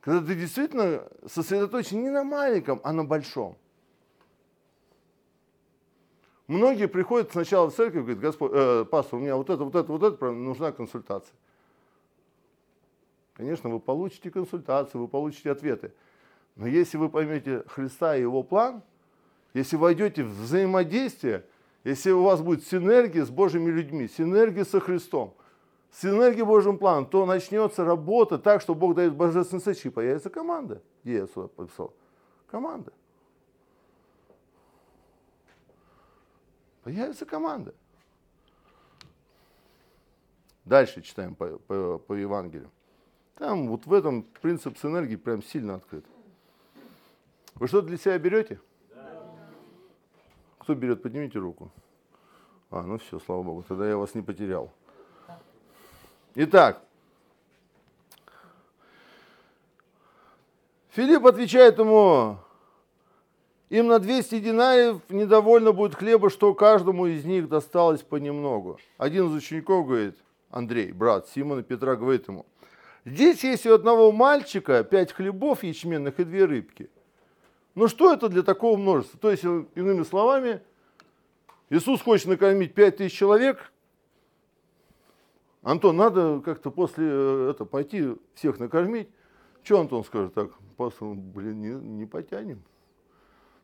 Когда ты действительно сосредоточен не на маленьком, а на большом. Многие приходят сначала в церковь и говорят, Господь, э, пастор, у меня вот это, вот это, вот это, нужна консультация. Конечно, вы получите консультацию, вы получите ответы. Но если вы поймете Христа и Его план, если войдете в взаимодействие, если у вас будет синергия с Божьими людьми, синергия со Христом – с энергией Божьим планом, то начнется работа так, что Бог дает божественные сочи, появится команда. Где я сюда написал? Команда. Появится команда. Дальше читаем по, по, по Евангелию. Там вот в этом принцип с энергией прям сильно открыт. Вы что для себя берете? Кто берет, поднимите руку. А, ну все, слава Богу, тогда я вас не потерял. Итак, Филипп отвечает ему, им на 200 динариев недовольно будет хлеба, что каждому из них досталось понемногу. Один из учеников говорит, Андрей, брат Симона Петра, говорит ему, Здесь есть у одного мальчика пять хлебов ячменных и две рыбки. Ну что это для такого множества? То есть, иными словами, Иисус хочет накормить пять тысяч человек. Антон, надо как-то после э, этого пойти всех накормить. Что Антон скажет? Так, пастор, блин, не, не потянем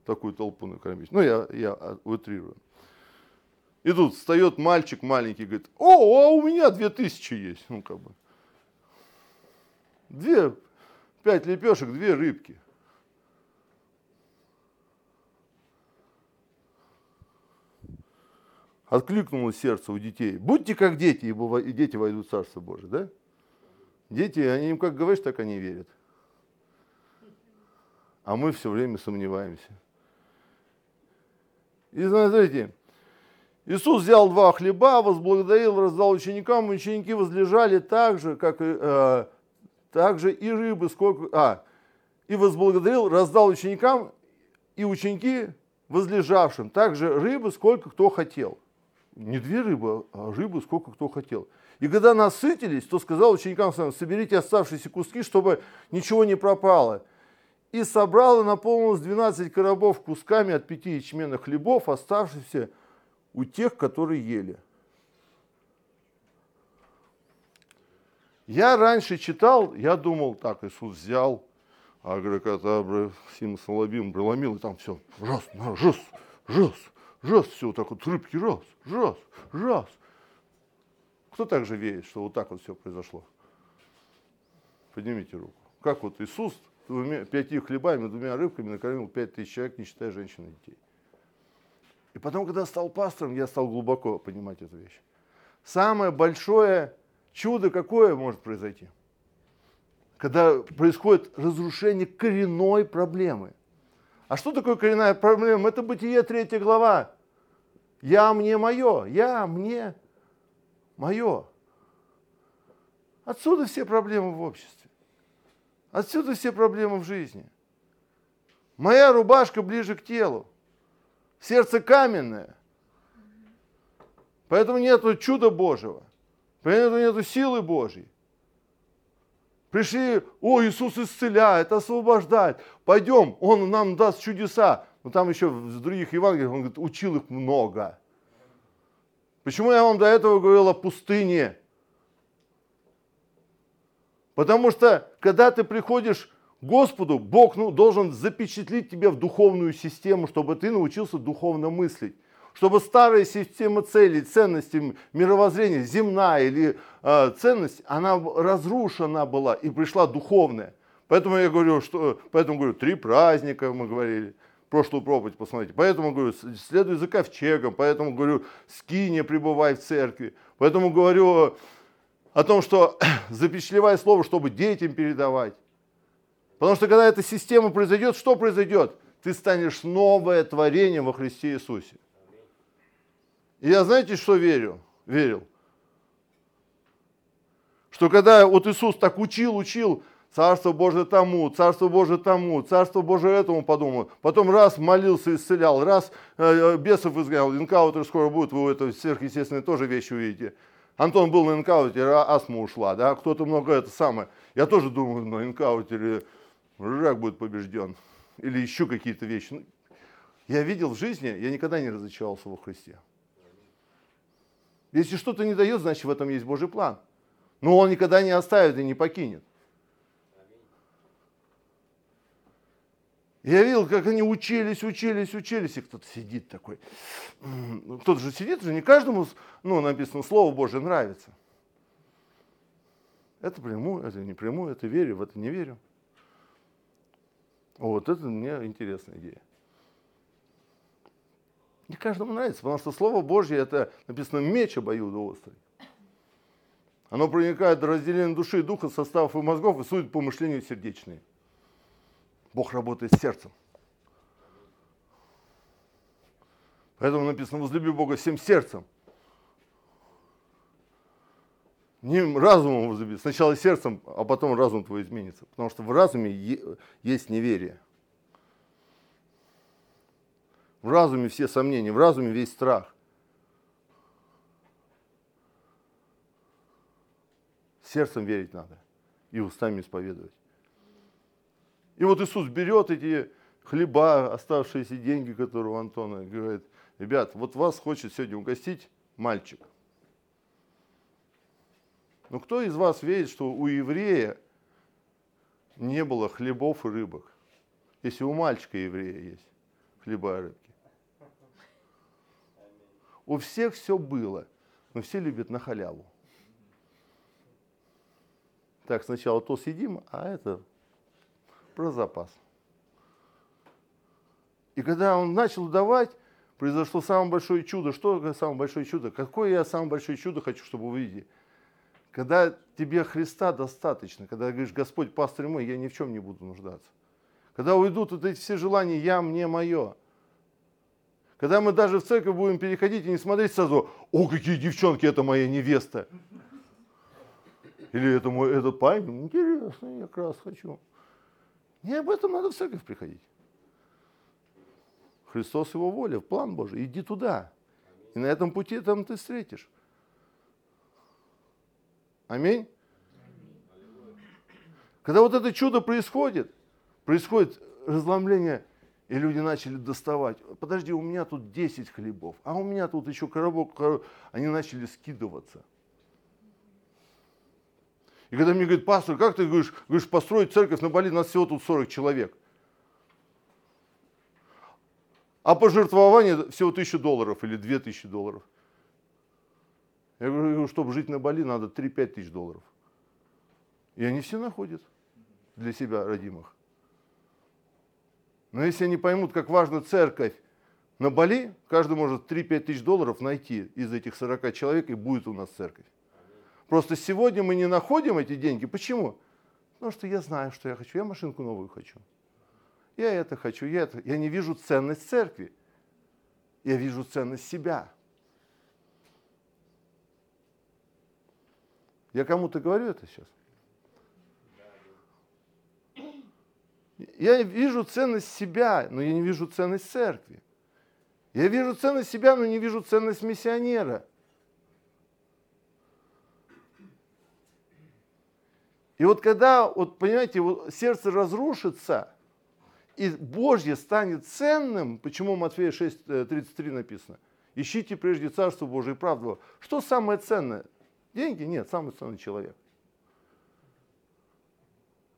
такую толпу накормить. Ну, я, я утрирую. И тут встает мальчик маленький, говорит, о, а у меня две тысячи есть. Ну, как бы. Две, пять лепешек, две рыбки. Откликнулось сердце у детей. Будьте как дети, ибо дети войдут в Царство Божие, да? Дети, они им как говоришь, так они верят. А мы все время сомневаемся. И смотрите, Иисус взял два хлеба, возблагодарил, раздал ученикам, и ученики возлежали так же, как и, э, так же и рыбы, сколько... А, и возблагодарил, раздал ученикам, и ученики возлежавшим, также рыбы, сколько кто хотел. Не две рыбы, а рыбы, сколько кто хотел. И когда насытились, то сказал ученикам своим, соберите оставшиеся куски, чтобы ничего не пропало. И собрал и наполнилось 12 коробов кусками от пяти ячменных хлебов, оставшихся у тех, которые ели. Я раньше читал, я думал, так, Иисус взял, агрокатабра, сим салабим, преломил, и там все, раз, раз, раз, раз, все вот так вот, рыбки, раз, раз, раз. Кто также верит, что вот так вот все произошло? Поднимите руку. Как вот Иисус двумя, пяти хлебами, двумя рыбками накормил пять тысяч человек, не считая женщин и детей. И потом, когда стал пастором, я стал глубоко понимать эту вещь. Самое большое чудо какое может произойти? Когда происходит разрушение коренной проблемы. А что такое коренная проблема? Это Бытие, третья глава. Я мне мое, я мне мое. Отсюда все проблемы в обществе. Отсюда все проблемы в жизни. Моя рубашка ближе к телу. Сердце каменное. Поэтому нету чуда Божьего. Поэтому нету силы Божьей. Пришли, о, Иисус исцеляет, освобождает. Пойдем, Он нам даст чудеса. Но там еще в других Евангелиях, Он говорит, учил их много. Почему я вам до этого говорил о пустыне? Потому что, когда ты приходишь Господу Бог ну, должен запечатлить тебя в духовную систему, чтобы ты научился духовно мыслить. Чтобы старая система целей, ценностей, мировоззрения, земная или э, ценность, она разрушена была и пришла духовная. Поэтому я говорю, что, поэтому говорю, три праздника мы говорили, прошлую проповедь посмотрите. Поэтому говорю, следуй за ковчегом, поэтому говорю, скине пребывай в церкви. Поэтому говорю о том, что запечатлевай слово, чтобы детям передавать. Потому что когда эта система произойдет, что произойдет? Ты станешь новое творение во Христе Иисусе. И я знаете, что верю? Верил. Что когда вот Иисус так учил, учил, Царство Божие тому, Царство Божие тому, Царство Божие этому подумал. Потом раз молился, исцелял, раз э, э бесов изгонял. Инкаутер скоро будет, вы это сверхъестественные тоже вещи увидите. Антон был на инкаутере, а астма ушла, да, кто-то много это самое. Я тоже думаю, на инкаутере рак будет побежден, или еще какие-то вещи. Ну, я видел в жизни, я никогда не разочаровался во Христе. Если что-то не дает, значит в этом есть Божий план. Но Он никогда не оставит и не покинет. Я видел, как они учились, учились, учились, и кто-то сидит такой. Кто-то же сидит, же не каждому, ну, написано, Слово Божье нравится. Это приму, это не приму, это верю, в это не верю. Вот это мне интересная идея. Не каждому нравится, потому что Слово Божье это написано меч обоюдоострый. Оно проникает до разделения души и духа, составов и мозгов и судит по мышлению сердечные. Бог работает с сердцем. Поэтому написано, возлюби Бога всем сердцем. Не разумом возлюби, сначала сердцем, а потом разум твой изменится. Потому что в разуме есть неверие. В разуме все сомнения, в разуме весь страх. Сердцем верить надо. и устами исповедовать. И вот Иисус берет эти хлеба, оставшиеся деньги, которые у Антона, говорит, ребят, вот вас хочет сегодня угостить мальчик. Но кто из вас верит, что у еврея не было хлебов и рыбок? Если у мальчика еврея есть хлеба и рыбки. У всех все было, но все любят на халяву. Так, сначала то съедим, а это про запас. И когда он начал давать, произошло самое большое чудо. Что самое большое чудо? Какое я самое большое чудо хочу, чтобы вы увидели? Когда тебе Христа достаточно, когда говоришь, Господь, пастырь мой, я ни в чем не буду нуждаться. Когда уйдут вот эти все желания «я, мне, мое». Когда мы даже в церковь будем переходить и не смотреть сразу, о, какие девчонки, это моя невеста. Или это мой этот парень, интересно, я как раз хочу. Не об этом надо в церковь приходить. Христос его воля, план Божий, иди туда. И на этом пути там ты встретишь. Аминь. Когда вот это чудо происходит, происходит разломление, и люди начали доставать. Подожди, у меня тут 10 хлебов, а у меня тут еще коробок. Они начали скидываться. И когда мне говорит, пастор, как ты говоришь, говоришь, построить церковь на Бали, нас всего тут 40 человек. А пожертвование всего тысячу долларов или две тысячи долларов. Я говорю, чтобы жить на Бали, надо 3-5 тысяч долларов. И они все находят для себя родимых. Но если они поймут, как важна церковь на Бали, каждый может 3-5 тысяч долларов найти из этих 40 человек, и будет у нас церковь. Просто сегодня мы не находим эти деньги. Почему? Потому что я знаю, что я хочу. Я машинку новую хочу. Я это хочу, я это. Я не вижу ценность церкви. Я вижу ценность себя. Я кому-то говорю это сейчас. Я вижу ценность себя, но я не вижу ценность церкви. Я вижу ценность себя, но не вижу ценность миссионера. И вот когда, вот понимаете, вот сердце разрушится, и Божье станет ценным, почему Матфея 6.33 э, написано? Ищите прежде Царство Божие и правду. Что самое ценное? Деньги? Нет, самый ценный человек.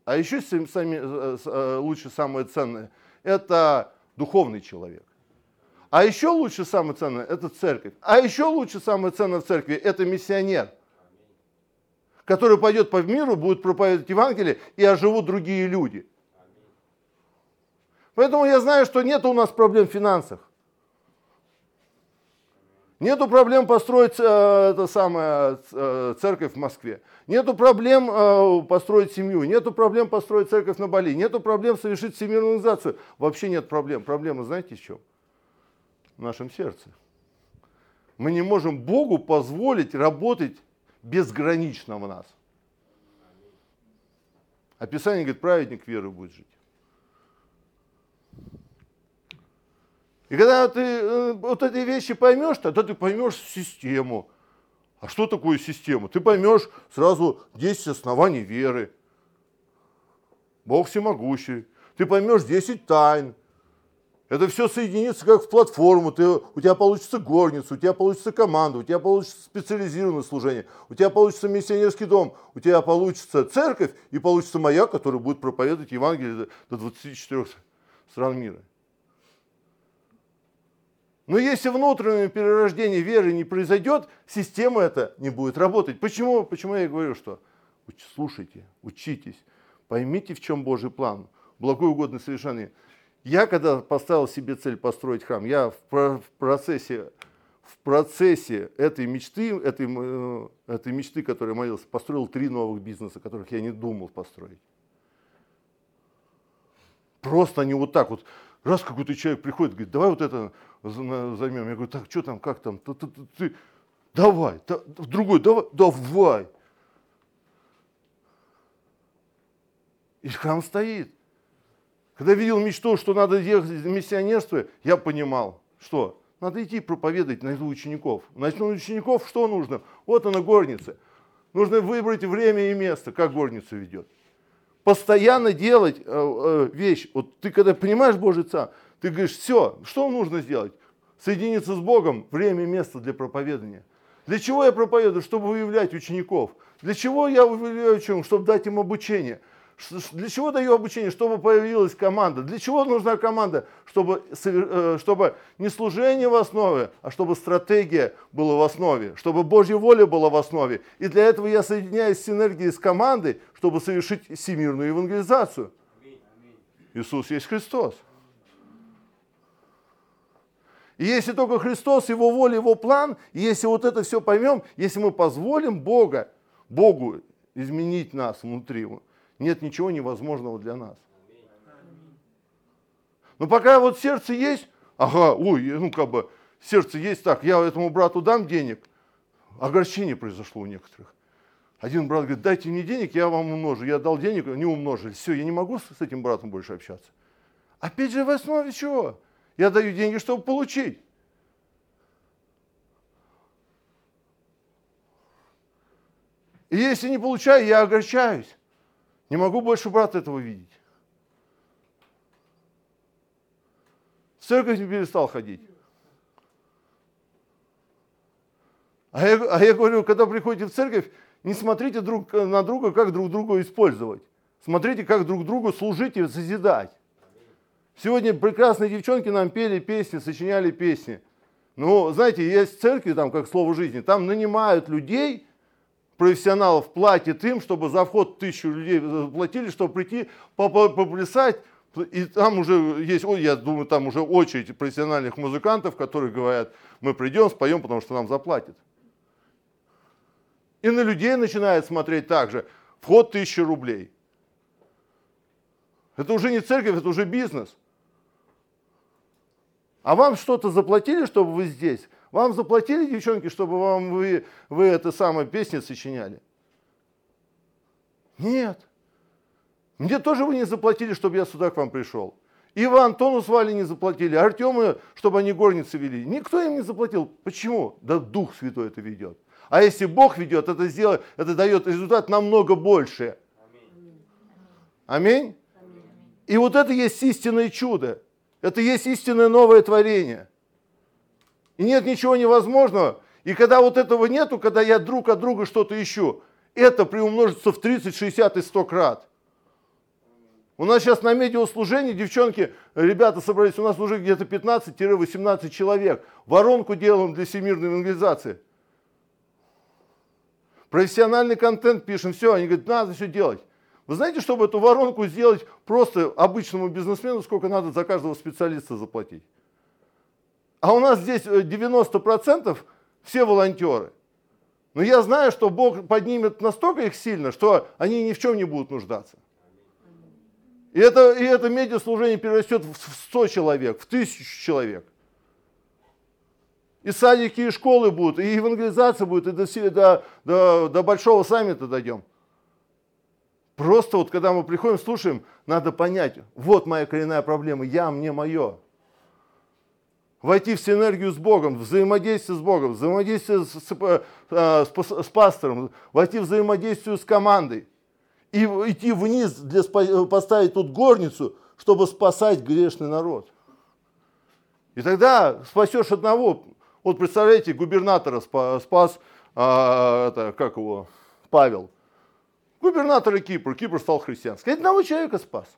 А еще сами, э, э, лучше самое ценное – это духовный человек. А еще лучше самое ценное – это церковь. А еще лучше самое ценное в церкви – это миссионер, который пойдет по миру, будет проповедовать Евангелие, и оживут другие люди. Поэтому я знаю, что нет у нас проблем в финансах. Нету проблем построить э, это самое, э, церковь в Москве. Нету проблем э, построить семью. Нету проблем построить церковь на Бали. Нету проблем совершить всемирную. Вообще нет проблем. Проблема знаете в чем? В нашем сердце. Мы не можем Богу позволить работать безгранично в нас. Описание говорит, праведник веры будет жить. И когда ты э, вот эти вещи поймешь, тогда ты поймешь систему. А что такое система? Ты поймешь сразу 10 оснований веры. Бог всемогущий. Ты поймешь 10 тайн. Это все соединится как в платформу. Ты, у тебя получится горница, у тебя получится команда, у тебя получится специализированное служение, у тебя получится миссионерский дом, у тебя получится церковь и получится моя, которая будет проповедовать Евангелие до 24 стран мира. Но если внутреннее перерождение веры не произойдет, система эта не будет работать. Почему? Почему я говорю, что слушайте, учитесь, поймите, в чем Божий план, благой угодный совершенный. Я когда поставил себе цель построить храм, я в процессе, в процессе этой мечты, этой, э, этой мечты, которой молился, построил три новых бизнеса, которых я не думал построить. Просто они вот так вот Раз какой-то человек приходит, говорит, давай вот это займем. Я говорю, так, что там, как там? Ты, ты, ты, давай, да, другой, давай, давай. И храм стоит. Когда видел мечту, что надо ехать в миссионерство, я понимал, что надо идти проповедовать, найти учеников. Найти учеников что нужно? Вот она горница. Нужно выбрать время и место, как горницу ведет. Постоянно делать э, э, вещь. Вот ты когда понимаешь Божий царь, ты говоришь, все, что нужно сделать? Соединиться с Богом, время и место для проповедания. Для чего я проповедую? Чтобы выявлять учеников. Для чего я выявляю учеников? Чтобы дать им обучение. Для чего даю обучение? Чтобы появилась команда. Для чего нужна команда? Чтобы, э, чтобы не служение в основе, а чтобы стратегия была в основе, чтобы Божья воля была в основе. И для этого я соединяюсь с синергией с командой, чтобы совершить всемирную евангелизацию. Иисус есть Христос. И если только Христос, Его воля, Его план, и если вот это все поймем, если мы позволим Бога, Богу изменить нас внутри, нет ничего невозможного для нас. Но пока вот сердце есть, ага, ой, ну как бы сердце есть так, я этому брату дам денег, огорчение произошло у некоторых. Один брат говорит, дайте мне денег, я вам умножу. Я дал денег, не умножили. Все, я не могу с этим братом больше общаться. Опять же, в основе чего? Я даю деньги, чтобы получить. И если не получаю, я огорчаюсь. Не могу больше брата этого видеть. Церковь не перестал ходить. А я, а я говорю, когда приходите в церковь, не смотрите друг на друга, как друг друга использовать. Смотрите, как друг другу служить и созидать. Сегодня прекрасные девчонки нам пели песни, сочиняли песни. Ну, знаете, есть церкви, там, как слово жизни, там нанимают людей, профессионалов, платят им, чтобы за вход тысячу людей платили, чтобы прийти поплясать. И там уже есть, я думаю, там уже очередь профессиональных музыкантов, которые говорят, мы придем, споем, потому что нам заплатят. И на людей начинают смотреть так же. Вход тысяча рублей. Это уже не церковь, это уже бизнес. А вам что-то заплатили, чтобы вы здесь? Вам заплатили, девчонки, чтобы вам вы, вы это самое песни сочиняли? Нет. Мне тоже вы не заплатили, чтобы я сюда к вам пришел. И вы Антону с Валей не заплатили, Артему, чтобы они горницы вели. Никто им не заплатил. Почему? Да Дух Святой это ведет. А если Бог ведет, это, сделает, это дает результат намного больше. Аминь. И вот это есть истинное чудо. Это есть истинное новое творение. И нет ничего невозможного. И когда вот этого нету, когда я друг от друга что-то ищу, это приумножится в 30, 60 и 100 крат. У нас сейчас на медиаслужении, девчонки, ребята собрались, у нас уже где-то 15-18 человек. Воронку делаем для всемирной евангелизации. Профессиональный контент пишем, все, они говорят, надо все делать. Вы знаете, чтобы эту воронку сделать просто обычному бизнесмену, сколько надо за каждого специалиста заплатить? А у нас здесь 90% э, все волонтеры. Но я знаю, что Бог поднимет настолько их сильно, что они ни в чем не будут нуждаться. И это, и это медиаслужение перерастет в 100 человек, в тысячу человек. И садики, и школы будут, и евангелизация будет, и до, до, до, до большого саммита дойдем. Просто вот когда мы приходим, слушаем, надо понять, вот моя коренная проблема, я, мне, мое. Войти в синергию с Богом, взаимодействие с Богом, взаимодействие с, с, э, с, с пастором, войти в взаимодействие с командой. И идти вниз, для, поставить тут горницу, чтобы спасать грешный народ. И тогда спасешь одного. Вот представляете, губернатора спас а, это, как его, Павел – губернатора Кипра, Кипр стал христианским. Одного человека спас,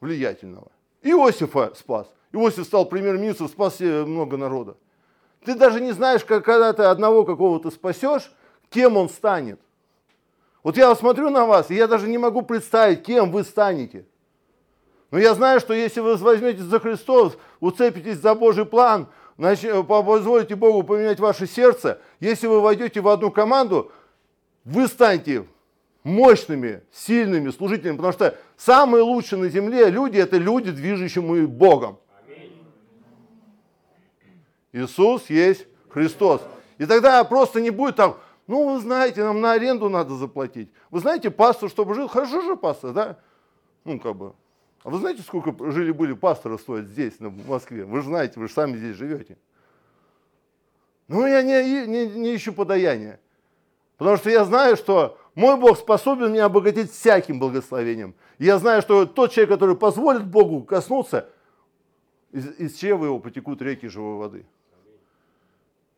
влиятельного. Иосифа спас. Иосиф стал премьер-министром, спас много народа. Ты даже не знаешь, как, когда ты одного какого-то спасешь, кем он станет. Вот я смотрю на вас, и я даже не могу представить, кем вы станете. Но я знаю, что если вы возьметесь за Христос, уцепитесь за Божий план, позволите Богу поменять ваше сердце, если вы войдете в одну команду, вы станете мощными, сильными служителями, потому что самые лучшие на земле люди – это люди, движущие Богом. Иисус есть Христос. И тогда просто не будет там, ну, вы знаете, нам на аренду надо заплатить. Вы знаете, пастор, чтобы жил, хорошо же пастор, да? Ну, как бы. А вы знаете, сколько жили-были пасторы стоят здесь, в Москве? Вы же знаете, вы же сами здесь живете. Ну, я не, не, не ищу подаяния. Потому что я знаю, что мой Бог способен меня обогатить всяким благословением. Я знаю, что тот человек, который позволит Богу коснуться, из, из чрева его потекут реки живой воды.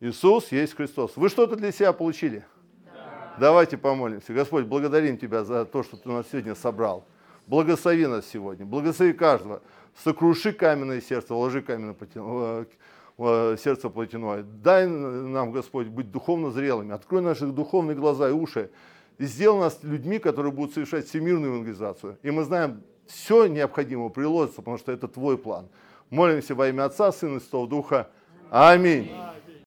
Иисус есть Христос. Вы что-то для себя получили? Да. Давайте помолимся. Господь, благодарим Тебя за то, что Ты нас сегодня собрал. Благослови нас сегодня, благослови каждого. Сокруши каменное сердце, вложи каменное э, э, сердце плотяное. Дай нам, Господь, быть духовно зрелыми. Открой наши духовные глаза и уши. И сделай нас людьми, которые будут совершать всемирную евангелизацию. И мы знаем, все необходимое приложится, потому что это Твой план. Молимся во имя Отца, Сына и Святого Духа. Аминь.